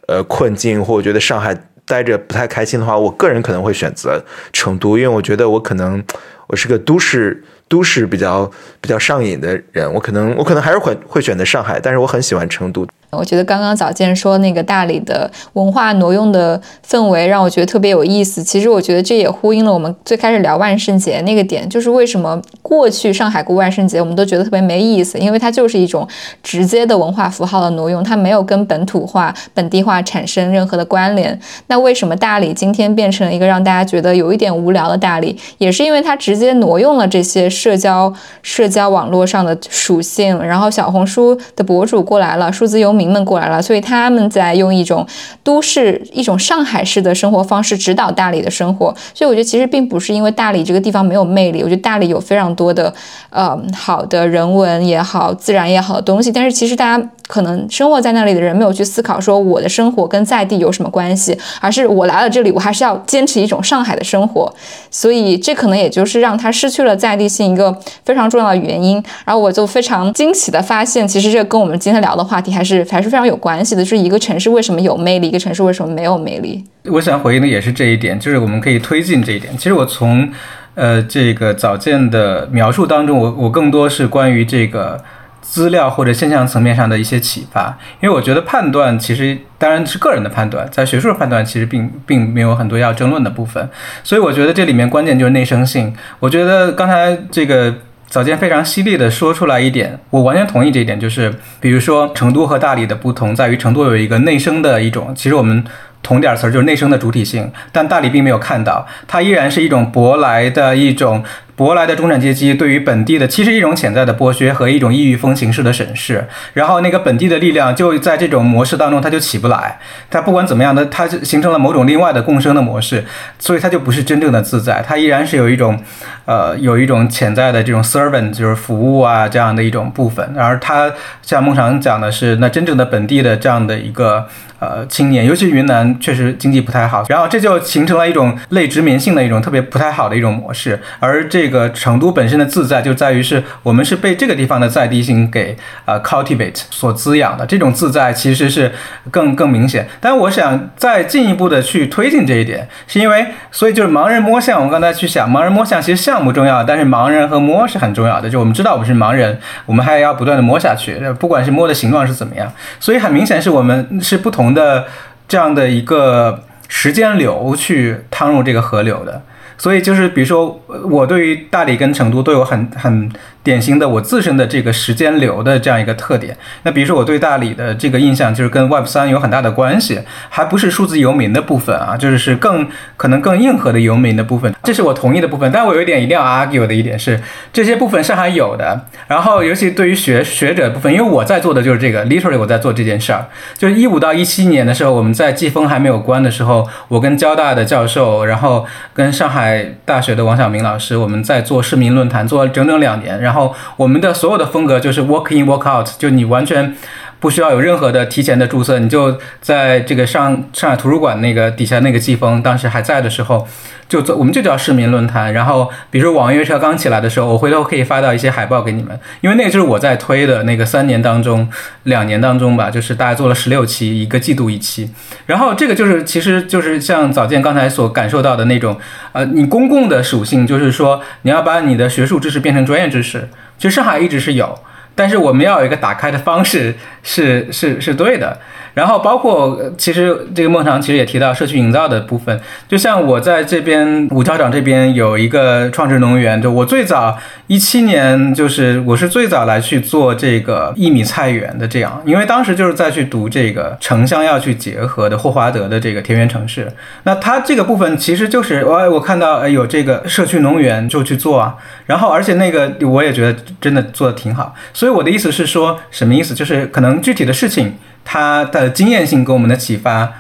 呃困境，或我觉得上海待着不太开心的话，我个人可能会选择成都，因为我觉得我可能我是个都市。都市比较比较上瘾的人，我可能我可能还是会会选择上海，但是我很喜欢成都。我觉得刚刚早见说那个大理的文化挪用的氛围让我觉得特别有意思。其实我觉得这也呼应了我们最开始聊万圣节那个点，就是为什么过去上海过万圣节我们都觉得特别没意思，因为它就是一种直接的文化符号的挪用，它没有跟本土化、本地化产生任何的关联。那为什么大理今天变成了一个让大家觉得有一点无聊的大理，也是因为它直接挪用了这些社交社交网络上的属性，然后小红书的博主过来了，数字游民。们过来了，所以他们在用一种都市、一种上海式的生活方式指导大理的生活。所以我觉得其实并不是因为大理这个地方没有魅力，我觉得大理有非常多的呃好的人文也好、自然也好的东西。但是其实大家可能生活在那里的人没有去思考说我的生活跟在地有什么关系，而是我来了这里，我还是要坚持一种上海的生活。所以这可能也就是让他失去了在地性一个非常重要的原因。然后我就非常惊喜的发现，其实这跟我们今天聊的话题还是。还是非常有关系的，就是一个城市为什么有魅力，一个城市为什么没有魅力。我想回应的也是这一点，就是我们可以推进这一点。其实我从呃这个早见的描述当中，我我更多是关于这个资料或者现象层面上的一些启发。因为我觉得判断其实当然是个人的判断，在学术判断其实并并没有很多要争论的部分。所以我觉得这里面关键就是内生性。我觉得刚才这个。早间非常犀利的说出来一点，我完全同意这一点，就是比如说成都和大理的不同在于，成都有一个内生的一种，其实我们同点词儿，就是内生的主体性，但大理并没有看到，它依然是一种舶来的一种。舶来的中产阶级对于本地的，其实一种潜在的剥削和一种异域风情式的审视，然后那个本地的力量就在这种模式当中，它就起不来。它不管怎么样的，它形成了某种另外的共生的模式，所以它就不是真正的自在，它依然是有一种，呃，有一种潜在的这种 servant，就是服务啊这样的一种部分。而他像孟尝讲的是，那真正的本地的这样的一个。呃，青年，尤其云南，确实经济不太好，然后这就形成了一种类殖民性的一种特别不太好的一种模式。而这个成都本身的自在，就在于是我们是被这个地方的在地性给呃 cultivate 所滋养的，这种自在其实是更更明显。但我想再进一步的去推进这一点，是因为所以就是盲人摸象，我刚才去想，盲人摸象其实像项目重要，但是盲人和摸是很重要的。就我们知道我们是盲人，我们还要不断的摸下去，不管是摸的形状是怎么样，所以很明显是我们是不同。的这样的一个时间流去趟入这个河流的，所以就是比如说，我对于大理跟成都都有很很。典型的我自身的这个时间流的这样一个特点。那比如说我对大理的这个印象就是跟 Web 三有很大的关系，还不是数字游民的部分啊，就是是更可能更硬核的游民的部分。这是我同意的部分。但我有一点一定要 argue 的一点是，这些部分上海有的。然后尤其对于学学者部分，因为我在做的就是这个，literally 我在做这件事儿。就是一五到一七年的时候，我们在季风还没有关的时候，我跟交大的教授，然后跟上海大学的王晓明老师，我们在做市民论坛，做了整整两年，然后。然后我们的所有的风格就是 walk in walk out，就你完全不需要有任何的提前的注册，你就在这个上上海图书馆那个底下那个季风，当时还在的时候，就做我们就叫市民论坛。然后比如说网约车刚起来的时候，我回头可以发到一些海报给你们，因为那个就是我在推的那个三年当中，两年当中吧，就是大概做了十六期，一个季度一期。然后这个就是其实就是像早见刚才所感受到的那种。呃，你公共的属性就是说，你要把你的学术知识变成专业知识，其实上海一直是有，但是我们要有一个打开的方式，是是是对的。然后包括其实这个孟尝其实也提到社区营造的部分，就像我在这边五校长这边有一个创智农园，就我最早一七年就是我是最早来去做这个一米菜园的这样，因为当时就是在去读这个城乡要去结合的霍华德的这个田园城市，那它这个部分其实就是我我看到有这个社区农园就去做啊，然后而且那个我也觉得真的做的挺好，所以我的意思是说什么意思？就是可能具体的事情。他的经验性给我们的启发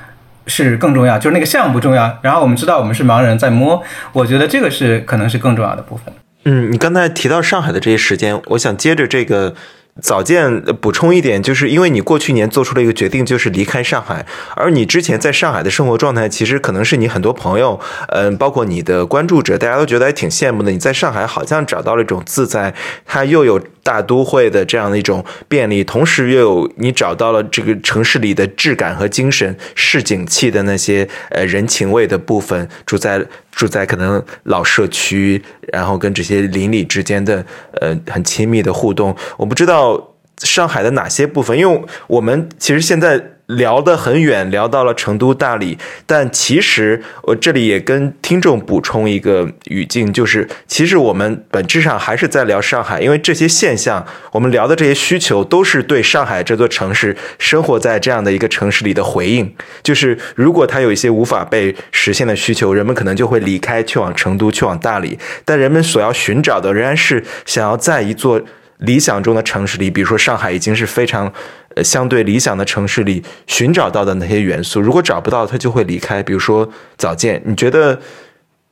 是更重要，就是那个项不重要。然后我们知道我们是盲人在摸，我觉得这个是可能是更重要的部分。嗯，你刚才提到上海的这些时间，我想接着这个。早见补充一点，就是因为你过去年做出了一个决定，就是离开上海，而你之前在上海的生活状态，其实可能是你很多朋友，嗯，包括你的关注者，大家都觉得还挺羡慕的。你在上海好像找到了一种自在，它又有大都会的这样的一种便利，同时又有你找到了这个城市里的质感和精神，市井气的那些呃人情味的部分，住在。住在可能老社区，然后跟这些邻里之间的呃很亲密的互动，我不知道上海的哪些部分，因为我们其实现在。聊得很远，聊到了成都、大理，但其实我这里也跟听众补充一个语境，就是其实我们本质上还是在聊上海，因为这些现象，我们聊的这些需求，都是对上海这座城市生活在这样的一个城市里的回应。就是如果它有一些无法被实现的需求，人们可能就会离开，去往成都，去往大理。但人们所要寻找的，仍然是想要在一座理想中的城市里，比如说上海，已经是非常。呃，相对理想的城市里寻找到的那些元素，如果找不到，他就会离开。比如说早见，你觉得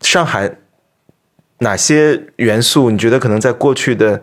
上海哪些元素？你觉得可能在过去的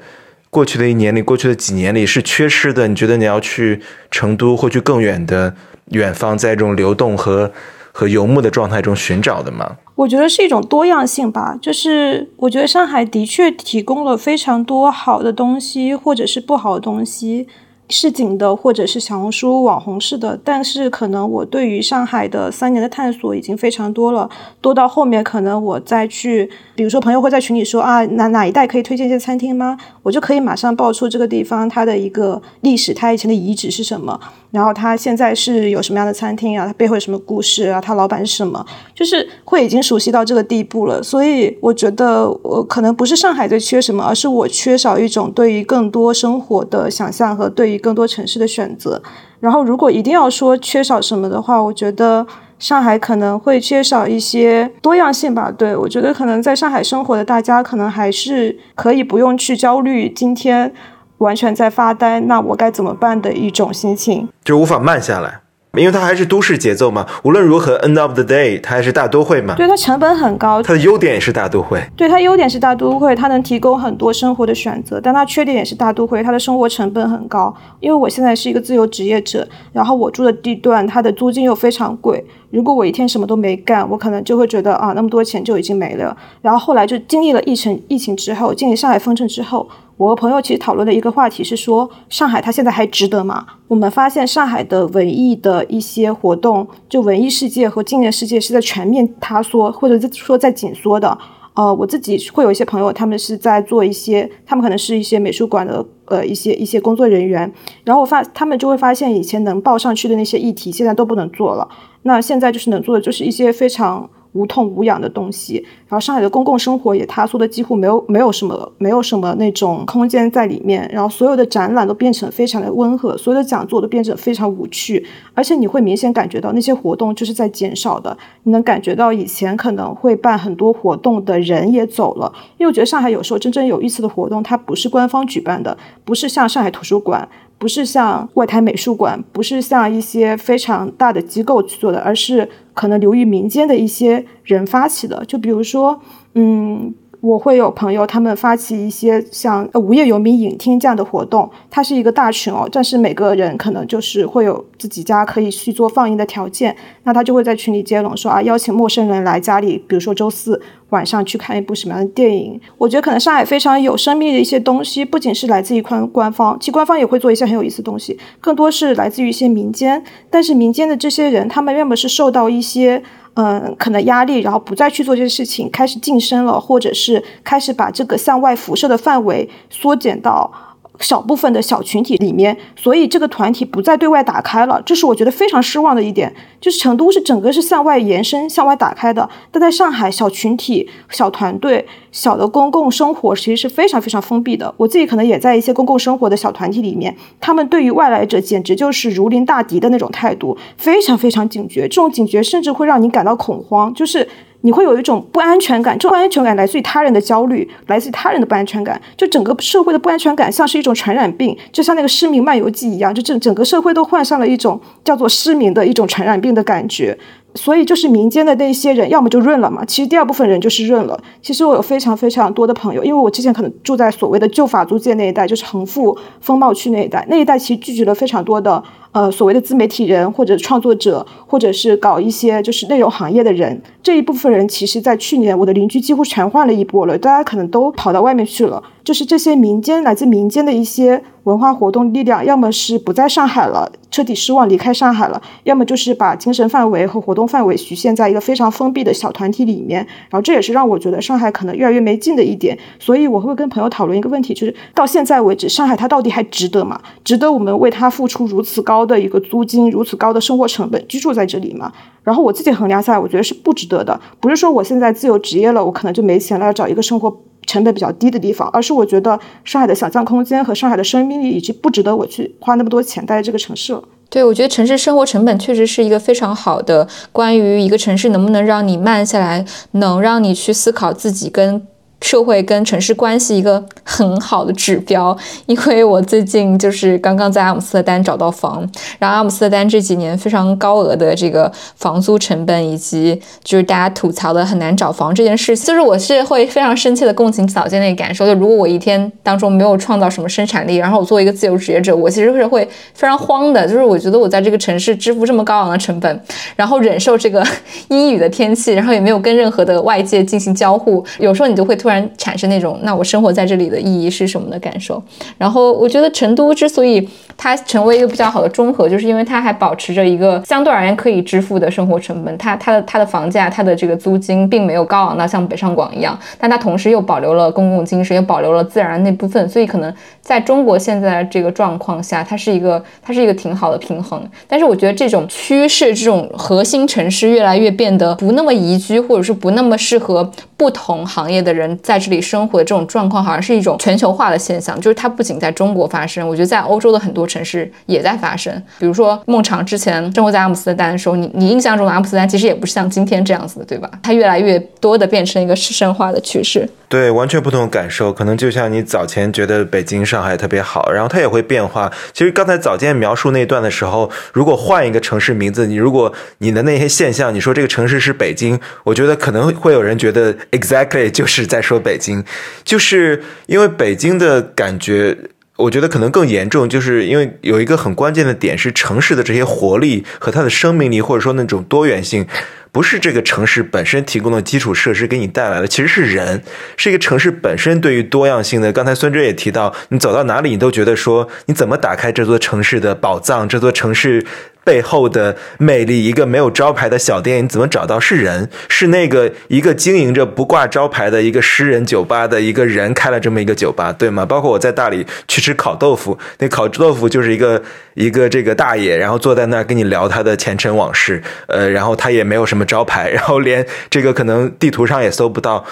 过去的一年里，过去的几年里是缺失的？你觉得你要去成都或去更远的远方，在这种流动和和游牧的状态中寻找的吗？我觉得是一种多样性吧。就是我觉得上海的确提供了非常多好的东西，或者是不好的东西。市井的，或者是小红书网红式的，但是可能我对于上海的三年的探索已经非常多了，多到后面可能我再去，比如说朋友会在群里说啊，哪哪一带可以推荐一些餐厅吗？我就可以马上报出这个地方它的一个历史，它以前的遗址是什么，然后它现在是有什么样的餐厅啊，它背后有什么故事啊，它老板是什么，就是会已经熟悉到这个地步了。所以我觉得我可能不是上海在缺什么，而是我缺少一种对于更多生活的想象和对于更多城市的选择。然后，如果一定要说缺少什么的话，我觉得上海可能会缺少一些多样性吧。对我觉得，可能在上海生活的大家，可能还是可以不用去焦虑今天完全在发呆，那我该怎么办的一种心情，就无法慢下来。因为它还是都市节奏嘛，无论如何，end of the day，它还是大都会嘛。对，它成本很高。它的优点也是大都会。对，它优点是大都会，它能提供很多生活的选择，但它缺点也是大都会，它的生活成本很高。因为我现在是一个自由职业者，然后我住的地段，它的租金又非常贵。如果我一天什么都没干，我可能就会觉得啊，那么多钱就已经没了。然后后来就经历了疫情，疫情之后，经历上海封城之后。我和朋友其实讨论的一个话题是说，上海它现在还值得吗？我们发现上海的文艺的一些活动，就文艺世界和纪念世界是在全面塌缩，或者说在紧缩的。呃，我自己会有一些朋友，他们是在做一些，他们可能是一些美术馆的呃一些一些工作人员，然后我发他们就会发现以前能报上去的那些议题，现在都不能做了。那现在就是能做的，就是一些非常。无痛无痒的东西，然后上海的公共生活也塌缩的几乎没有没有什么没有什么那种空间在里面，然后所有的展览都变成非常的温和，所有的讲座都变成非常无趣，而且你会明显感觉到那些活动就是在减少的，你能感觉到以前可能会办很多活动的人也走了，因为我觉得上海有时候真正有意思的活动，它不是官方举办的，不是像上海图书馆。不是像外滩美术馆，不是像一些非常大的机构去做的，而是可能流于民间的一些人发起的。就比如说，嗯。我会有朋友，他们发起一些像无业游民影厅这样的活动，它是一个大群哦，但是每个人可能就是会有自己家可以去做放映的条件，那他就会在群里接龙说啊，邀请陌生人来家里，比如说周四晚上去看一部什么样的电影。我觉得可能上海非常有生命的一些东西，不仅是来自于官官方，其实官方也会做一些很有意思的东西，更多是来自于一些民间，但是民间的这些人，他们要么是受到一些。嗯，可能压力，然后不再去做这些事情，开始晋升了，或者是开始把这个向外辐射的范围缩减到。小部分的小群体里面，所以这个团体不再对外打开了，这是我觉得非常失望的一点。就是成都是整个是向外延伸、向外打开的，但在上海，小群体、小团队、小的公共生活其实是非常非常封闭的。我自己可能也在一些公共生活的小团体里面，他们对于外来者简直就是如临大敌的那种态度，非常非常警觉。这种警觉甚至会让你感到恐慌，就是。你会有一种不安全感，这种不安全感来自于他人的焦虑，来自于他人的不安全感。就整个社会的不安全感像是一种传染病，就像那个失明漫游记一样，就整整个社会都患上了一种叫做失明的一种传染病的感觉。所以就是民间的那些人，要么就润了嘛。其实第二部分人就是润了。其实我有非常非常多的朋友，因为我之前可能住在所谓的旧法租界那一带，就是恒富风貌区那一带，那一带其实聚集了非常多的。呃，所谓的自媒体人或者创作者，或者是搞一些就是内容行业的人，这一部分人，其实在去年我的邻居几乎全换了一波了，大家可能都跑到外面去了。就是这些民间来自民间的一些文化活动力量，要么是不在上海了，彻底失望离开上海了，要么就是把精神范围和活动范围局限在一个非常封闭的小团体里面。然后这也是让我觉得上海可能越来越没劲的一点。所以我会跟朋友讨论一个问题，就是到现在为止，上海它到底还值得吗？值得我们为它付出如此高？的一个租金如此高的生活成本，居住在这里吗？然后我自己衡量下来，我觉得是不值得的。不是说我现在自由职业了，我可能就没钱了，要找一个生活成本比较低的地方，而是我觉得上海的想象空间和上海的生命力，已经不值得我去花那么多钱待在这个城市了。对，我觉得城市生活成本确实是一个非常好的关于一个城市能不能让你慢下来，能让你去思考自己跟。社会跟城市关系一个很好的指标，因为我最近就是刚刚在阿姆斯特丹找到房，然后阿姆斯特丹这几年非常高额的这个房租成本，以及就是大家吐槽的很难找房这件事，就是我是会非常深切的共情早间那个感受。就如果我一天当中没有创造什么生产力，然后我作为一个自由职业者，我其实是会非常慌的。就是我觉得我在这个城市支付这么高昂的成本，然后忍受这个阴雨的天气，然后也没有跟任何的外界进行交互，有时候你就会突然产生那种，那我生活在这里的意义是什么的感受？然后我觉得成都之所以它成为一个比较好的中和，就是因为它还保持着一个相对而言可以支付的生活成本。它它的它的房价，它的这个租金并没有高昂到像北上广一样，但它同时又保留了公共精神，又保留了自然那部分。所以可能在中国现在这个状况下，它是一个它是一个挺好的平衡。但是我觉得这种趋势，这种核心城市越来越变得不那么宜居，或者是不那么适合不同行业的人在这里。生活的这种状况好像是一种全球化的现象，就是它不仅在中国发生，我觉得在欧洲的很多城市也在发生。比如说孟尝之前生活在阿姆斯特丹的时候，你你印象中的阿姆斯特丹其实也不是像今天这样子的，对吧？它越来越多的变成一个市生化的趋势。对，完全不同的感受，可能就像你早前觉得北京、上海特别好，然后它也会变化。其实刚才早间描述那段的时候，如果换一个城市名字，你如果你的那些现象，你说这个城市是北京，我觉得可能会有人觉得 exactly 就是在说北京，就是因为北京的感觉。我觉得可能更严重，就是因为有一个很关键的点是城市的这些活力和它的生命力，或者说那种多元性，不是这个城市本身提供的基础设施给你带来的，其实是人，是一个城市本身对于多样性的。刚才孙哲也提到，你走到哪里，你都觉得说，你怎么打开这座城市的宝藏，这座城市。背后的魅力，一个没有招牌的小店，你怎么找到？是人，是那个一个经营着不挂招牌的一个私人酒吧的一个人开了这么一个酒吧，对吗？包括我在大理去吃烤豆腐，那烤豆腐就是一个一个这个大爷，然后坐在那儿跟你聊他的前尘往事，呃，然后他也没有什么招牌，然后连这个可能地图上也搜不到，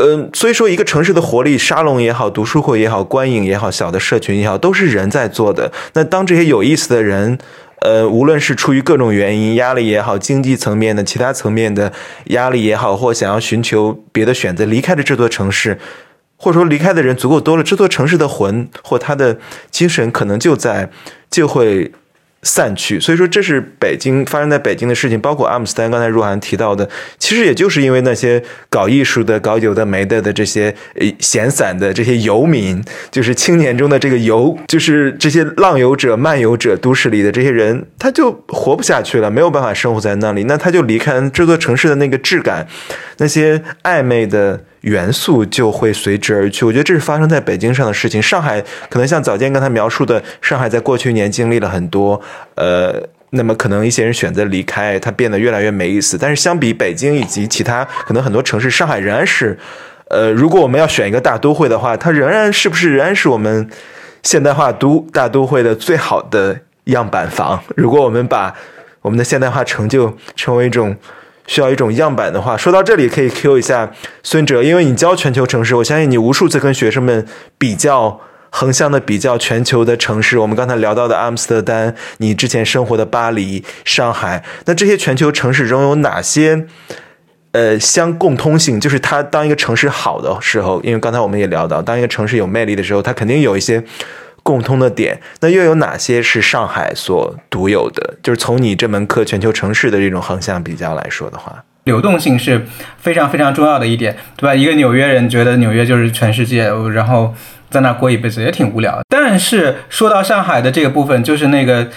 嗯，所以说一个城市的活力，沙龙也好，读书会也好，观影也好，小的社群也好，都是人在做的。那当这些有意思的人。呃，无论是出于各种原因，压力也好，经济层面的、其他层面的压力也好，或想要寻求别的选择，离开了这座城市，或者说离开的人足够多了，这座城市的魂或他的精神，可能就在就会。散去，所以说这是北京发生在北京的事情，包括阿姆斯丹。刚才若涵提到的，其实也就是因为那些搞艺术的、搞有的没的的这些闲散的这些游民，就是青年中的这个游，就是这些浪游者、漫游者，都市里的这些人，他就活不下去了，没有办法生活在那里，那他就离开这座城市的那个质感，那些暧昧的。元素就会随之而去，我觉得这是发生在北京上的事情。上海可能像早间刚才描述的，上海在过去一年经历了很多，呃，那么可能一些人选择离开，它变得越来越没意思。但是相比北京以及其他可能很多城市，上海仍然是，呃，如果我们要选一个大都会的话，它仍然是不是仍然是我们现代化都大都会的最好的样板房？如果我们把我们的现代化成就成为一种。需要一种样板的话，说到这里可以 Q 一下孙哲，因为你教全球城市，我相信你无数次跟学生们比较横向的比较全球的城市。我们刚才聊到的阿姆斯特丹，你之前生活的巴黎、上海，那这些全球城市中有哪些呃相共通性？就是它当一个城市好的时候，因为刚才我们也聊到，当一个城市有魅力的时候，它肯定有一些。共通的点，那又有哪些是上海所独有的？就是从你这门课全球城市的这种横向比较来说的话，流动性是非常非常重要的一点，对吧？一个纽约人觉得纽约就是全世界，然后在那过一辈子也挺无聊。但是说到上海的这个部分，就是那个。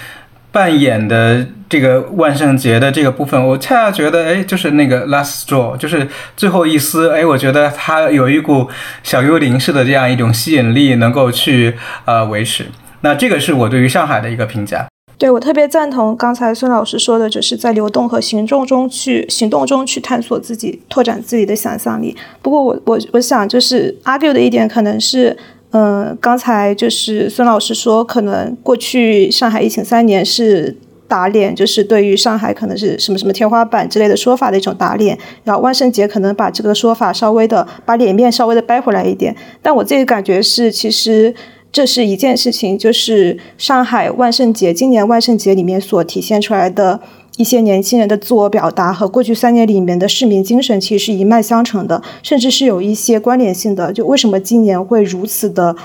扮演的这个万圣节的这个部分，我恰恰觉得，哎，就是那个 last straw，就是最后一丝，哎，我觉得它有一股小幽灵式的这样一种吸引力，能够去呃维持。那这个是我对于上海的一个评价。对我特别赞同刚才孙老师说的，就是在流动和行动中去行动中去探索自己，拓展自己的想象力。不过我我我想就是 argue 的一点可能是。嗯，刚才就是孙老师说，可能过去上海疫情三年是打脸，就是对于上海可能是什么什么天花板之类的说法的一种打脸。然后万圣节可能把这个说法稍微的把脸面稍微的掰回来一点。但我自己感觉是，其实这是一件事情，就是上海万圣节今年万圣节里面所体现出来的。一些年轻人的自我表达和过去三年里面的市民精神其实是一脉相承的，甚至是有一些关联性的。就为什么今年会如此的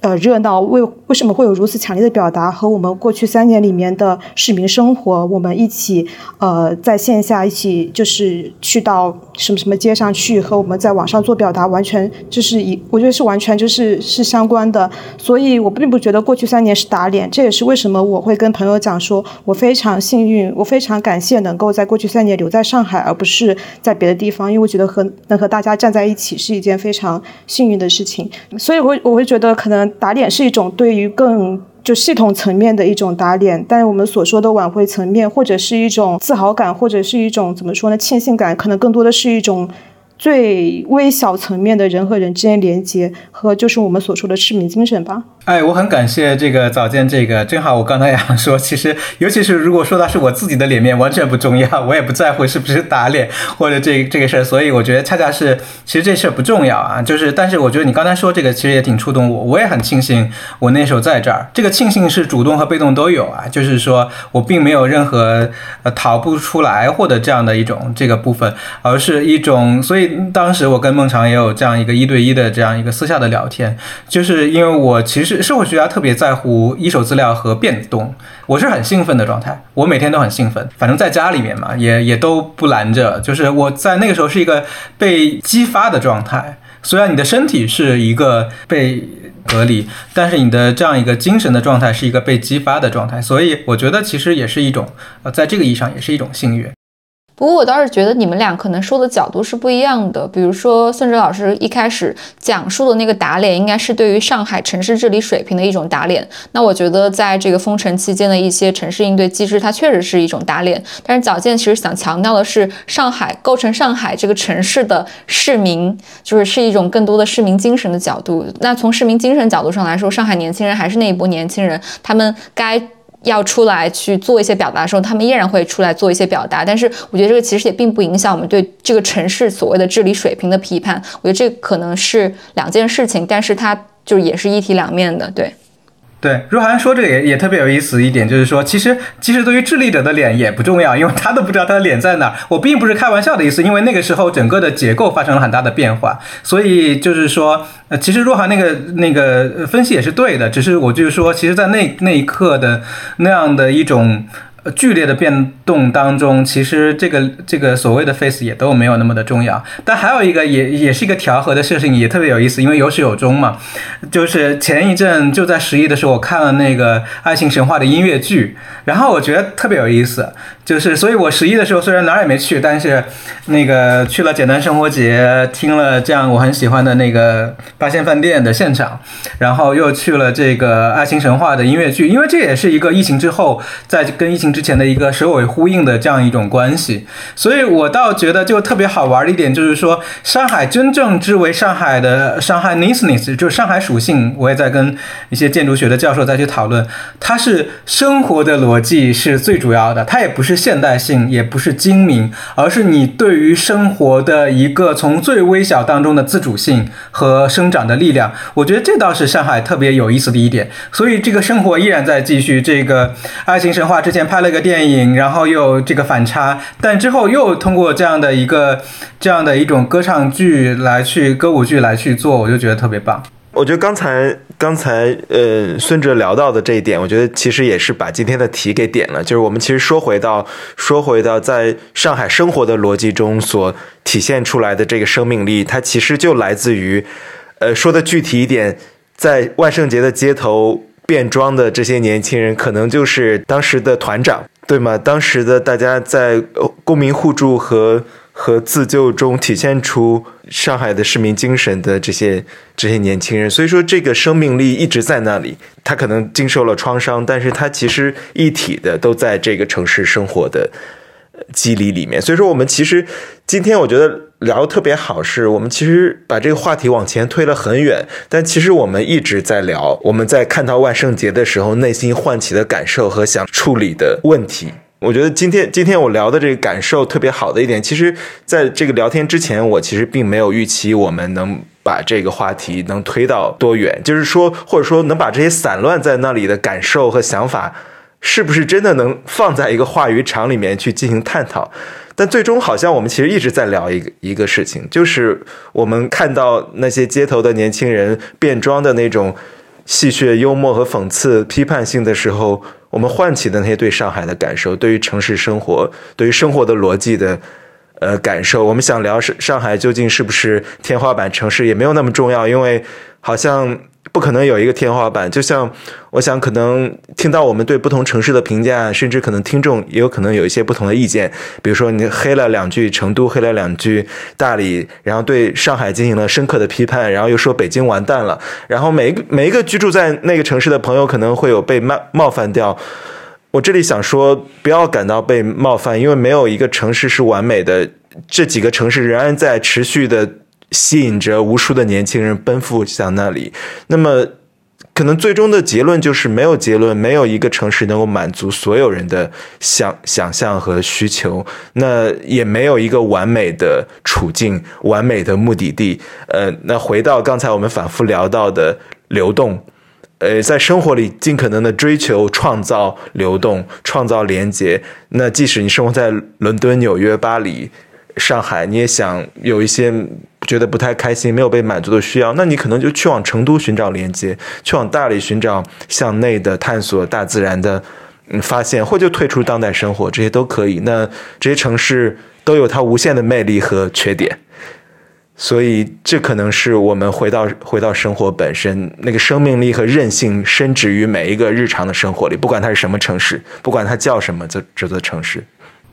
呃热闹？为为什么会有如此强烈的表达？和我们过去三年里面的市民生活，我们一起呃在线下一起就是去到什么什么街上去，和我们在网上做表达，完全就是一我觉得是完全就是是相关的。所以我并不觉得过去三年是打脸，这也是为什么我会跟朋友讲说，我非常幸运，我非常。感谢能够在过去三年留在上海，而不是在别的地方，因为我觉得和能和大家站在一起是一件非常幸运的事情。所以，我我会觉得可能打脸是一种对于更就系统层面的一种打脸，但我们所说的挽回层面，或者是一种自豪感，或者是一种怎么说呢，庆幸感，可能更多的是一种最微小层面的人和人之间连接和就是我们所说的市民精神吧。哎，我很感谢这个早见，这个正好我刚才也想说，其实尤其是如果说到是我自己的脸面，完全不重要，我也不在乎是不是打脸或者这这个事儿，所以我觉得恰恰是其实这事儿不重要啊，就是但是我觉得你刚才说这个其实也挺触动我，我也很庆幸我那时候在这儿，这个庆幸是主动和被动都有啊，就是说我并没有任何呃逃不出来或者这样的一种这个部分，而是一种，所以当时我跟孟尝也有这样一个一对一的这样一个私下的聊天，就是因为我其实。社会学家特别在乎一手资料和变动，我是很兴奋的状态，我每天都很兴奋，反正在家里面嘛，也也都不拦着，就是我在那个时候是一个被激发的状态。虽然你的身体是一个被隔离，但是你的这样一个精神的状态是一个被激发的状态，所以我觉得其实也是一种，呃，在这个意义上也是一种幸运。不过我倒是觉得你们俩可能说的角度是不一样的。比如说孙哲老师一开始讲述的那个打脸，应该是对于上海城市治理水平的一种打脸。那我觉得在这个封城期间的一些城市应对机制，它确实是一种打脸。但是早见其实想强调的是，上海构成上海这个城市的市民，就是是一种更多的市民精神的角度。那从市民精神角度上来说，上海年轻人还是那一波年轻人，他们该。要出来去做一些表达的时候，他们依然会出来做一些表达。但是，我觉得这个其实也并不影响我们对这个城市所谓的治理水平的批判。我觉得这可能是两件事情，但是它就是也是一体两面的，对。对，若涵说这个也也特别有意思一点，就是说，其实其实对于智力者的脸也不重要，因为他都不知道他的脸在哪儿。我并不是开玩笑的意思，因为那个时候整个的结构发生了很大的变化，所以就是说，呃，其实若涵那个那个分析也是对的，只是我就是说，其实，在那那一刻的那样的一种。呃，剧烈的变动当中，其实这个这个所谓的 face 也都没有那么的重要。但还有一个也也是一个调和的事情，也特别有意思，因为有始有终嘛。就是前一阵就在十一的时候，我看了那个《爱情神话》的音乐剧，然后我觉得特别有意思。就是，所以我十一的时候虽然哪儿也没去，但是那个去了简单生活节，听了这样我很喜欢的那个八仙饭店的现场，然后又去了这个《爱情神话》的音乐剧，因为这也是一个疫情之后在跟疫情。之前的一个首尾呼应的这样一种关系，所以我倒觉得就特别好玩的一点就是说，上海真正之为上海的上海 niceness，就是上海属性，我也在跟一些建筑学的教授再去讨论，它是生活的逻辑是最主要的，它也不是现代性，也不是精明，而是你对于生活的一个从最微小当中的自主性和生长的力量，我觉得这倒是上海特别有意思的一点，所以这个生活依然在继续。这个爱情神话之前拍。了个电影，然后又这个反差，但之后又通过这样的一个这样的一种歌唱剧来去歌舞剧来去做，我就觉得特别棒。我觉得刚才刚才呃孙哲聊到的这一点，我觉得其实也是把今天的题给点了，就是我们其实说回到说回到在上海生活的逻辑中所体现出来的这个生命力，它其实就来自于呃说的具体一点，在万圣节的街头。变装的这些年轻人，可能就是当时的团长，对吗？当时的大家在公民互助和和自救中体现出上海的市民精神的这些这些年轻人，所以说这个生命力一直在那里。他可能经受了创伤，但是他其实一体的都在这个城市生活的机理里面。所以说，我们其实今天我觉得。聊的特别好，是我们其实把这个话题往前推了很远，但其实我们一直在聊我们在看到万圣节的时候内心唤起的感受和想处理的问题。我觉得今天今天我聊的这个感受特别好的一点，其实在这个聊天之前，我其实并没有预期我们能把这个话题能推到多远，就是说或者说能把这些散乱在那里的感受和想法，是不是真的能放在一个话语场里面去进行探讨。但最终好像我们其实一直在聊一个一个事情，就是我们看到那些街头的年轻人变装的那种戏谑、幽默和讽刺、批判性的时候，我们唤起的那些对上海的感受，对于城市生活、对于生活的逻辑的呃感受，我们想聊上上海究竟是不是天花板城市，也没有那么重要，因为好像。不可能有一个天花板，就像我想，可能听到我们对不同城市的评价，甚至可能听众也有可能有一些不同的意见。比如说，你黑了两句成都，黑了两句大理，然后对上海进行了深刻的批判，然后又说北京完蛋了。然后每一个每一个居住在那个城市的朋友，可能会有被冒冒犯掉。我这里想说，不要感到被冒犯，因为没有一个城市是完美的。这几个城市仍然在持续的。吸引着无数的年轻人奔赴向那里。那么，可能最终的结论就是没有结论，没有一个城市能够满足所有人的想想象和需求，那也没有一个完美的处境、完美的目的地。呃，那回到刚才我们反复聊到的流动，呃，在生活里尽可能的追求创造流动、创造连接。那即使你生活在伦敦、纽约、巴黎、上海，你也想有一些。觉得不太开心，没有被满足的需要，那你可能就去往成都寻找连接，去往大理寻找向内的探索大自然的发现，或就退出当代生活，这些都可以。那这些城市都有它无限的魅力和缺点，所以这可能是我们回到回到生活本身那个生命力和韧性，深植于每一个日常的生活里，不管它是什么城市，不管它叫什么这这座城市。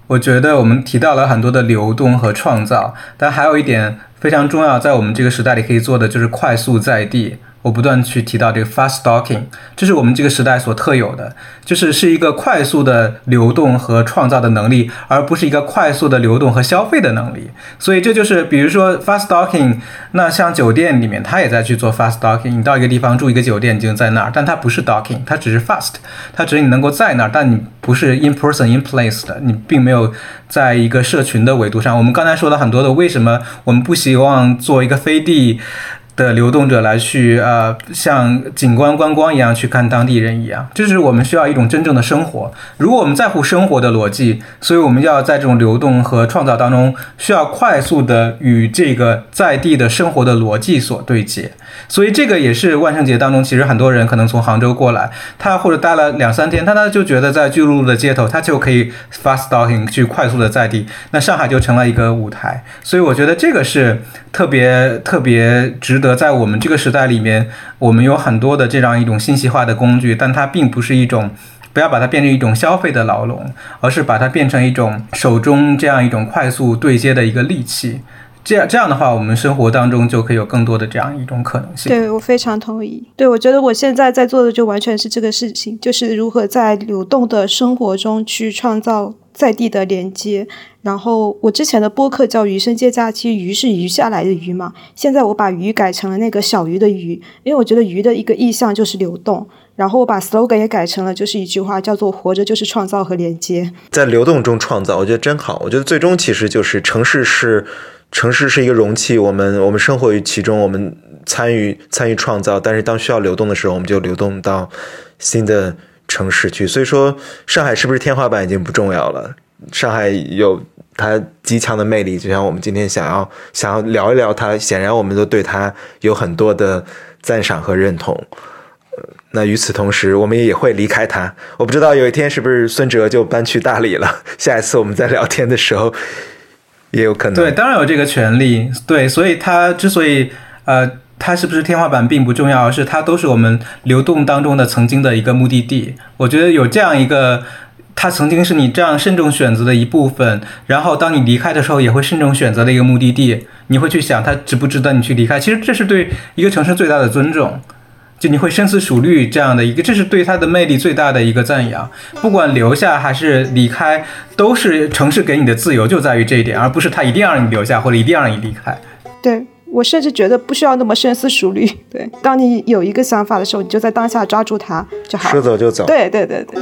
我觉得我们提到了很多的流动和创造，但还有一点。非常重要，在我们这个时代里可以做的就是快速在地。我不断去提到这个 fast docking，这是我们这个时代所特有的，就是是一个快速的流动和创造的能力，而不是一个快速的流动和消费的能力。所以这就是，比如说 fast docking，那像酒店里面，它也在去做 fast docking。你到一个地方住一个酒店，已经在那儿，但它不是 docking，它只是 fast，它只是你能够在那儿，但你不是 in person in place 的，你并没有在一个社群的维度上。我们刚才说了很多的为什么我们不希望做一个飞地。的流动者来去，呃，像景观观光一样去看当地人一样，就是我们需要一种真正的生活。如果我们在乎生活的逻辑，所以我们要在这种流动和创造当中，需要快速的与这个在地的生活的逻辑所对接。所以这个也是万圣节当中，其实很多人可能从杭州过来，他或者待了两三天，他他就觉得在巨鹿的街头，他就可以 fast talking 去快速的在地，那上海就成了一个舞台。所以我觉得这个是特别特别值得在我们这个时代里面，我们有很多的这样一种信息化的工具，但它并不是一种不要把它变成一种消费的牢笼，而是把它变成一种手中这样一种快速对接的一个利器。这样这样的话，我们生活当中就可以有更多的这样一种可能性。对我非常同意。对我觉得我现在在做的就完全是这个事情，就是如何在流动的生活中去创造在地的连接。然后我之前的播客叫“余生皆假期”，鱼是余下来的鱼嘛。现在我把鱼改成了那个小鱼的鱼，因为我觉得鱼的一个意象就是流动。然后我把 slogan 也改成了，就是一句话，叫做“活着就是创造和连接”。在流动中创造，我觉得真好。我觉得最终其实就是城市是。城市是一个容器，我们我们生活于其中，我们参与参与创造。但是当需要流动的时候，我们就流动到新的城市去。所以说，上海是不是天花板已经不重要了？上海有它极强的魅力，就像我们今天想要想要聊一聊它。显然，我们都对它有很多的赞赏和认同。那与此同时，我们也会离开它。我不知道有一天是不是孙哲就搬去大理了。下一次我们在聊天的时候。也有可能对，当然有这个权利。对，所以它之所以呃，它是不是天花板并不重要，而是它都是我们流动当中的曾经的一个目的地。我觉得有这样一个，它曾经是你这样慎重选择的一部分，然后当你离开的时候，也会慎重选择的一个目的地。你会去想它值不值得你去离开？其实这是对一个城市最大的尊重。就你会深思熟虑这样的一个，这是对他的魅力最大的一个赞扬。不管留下还是离开，都是城市给你的自由，就在于这一点，而不是他一定要让你留下或者一定要让你离开。对我甚至觉得不需要那么深思熟虑。对，当你有一个想法的时候，你就在当下抓住它就好。说走就走。对对对对。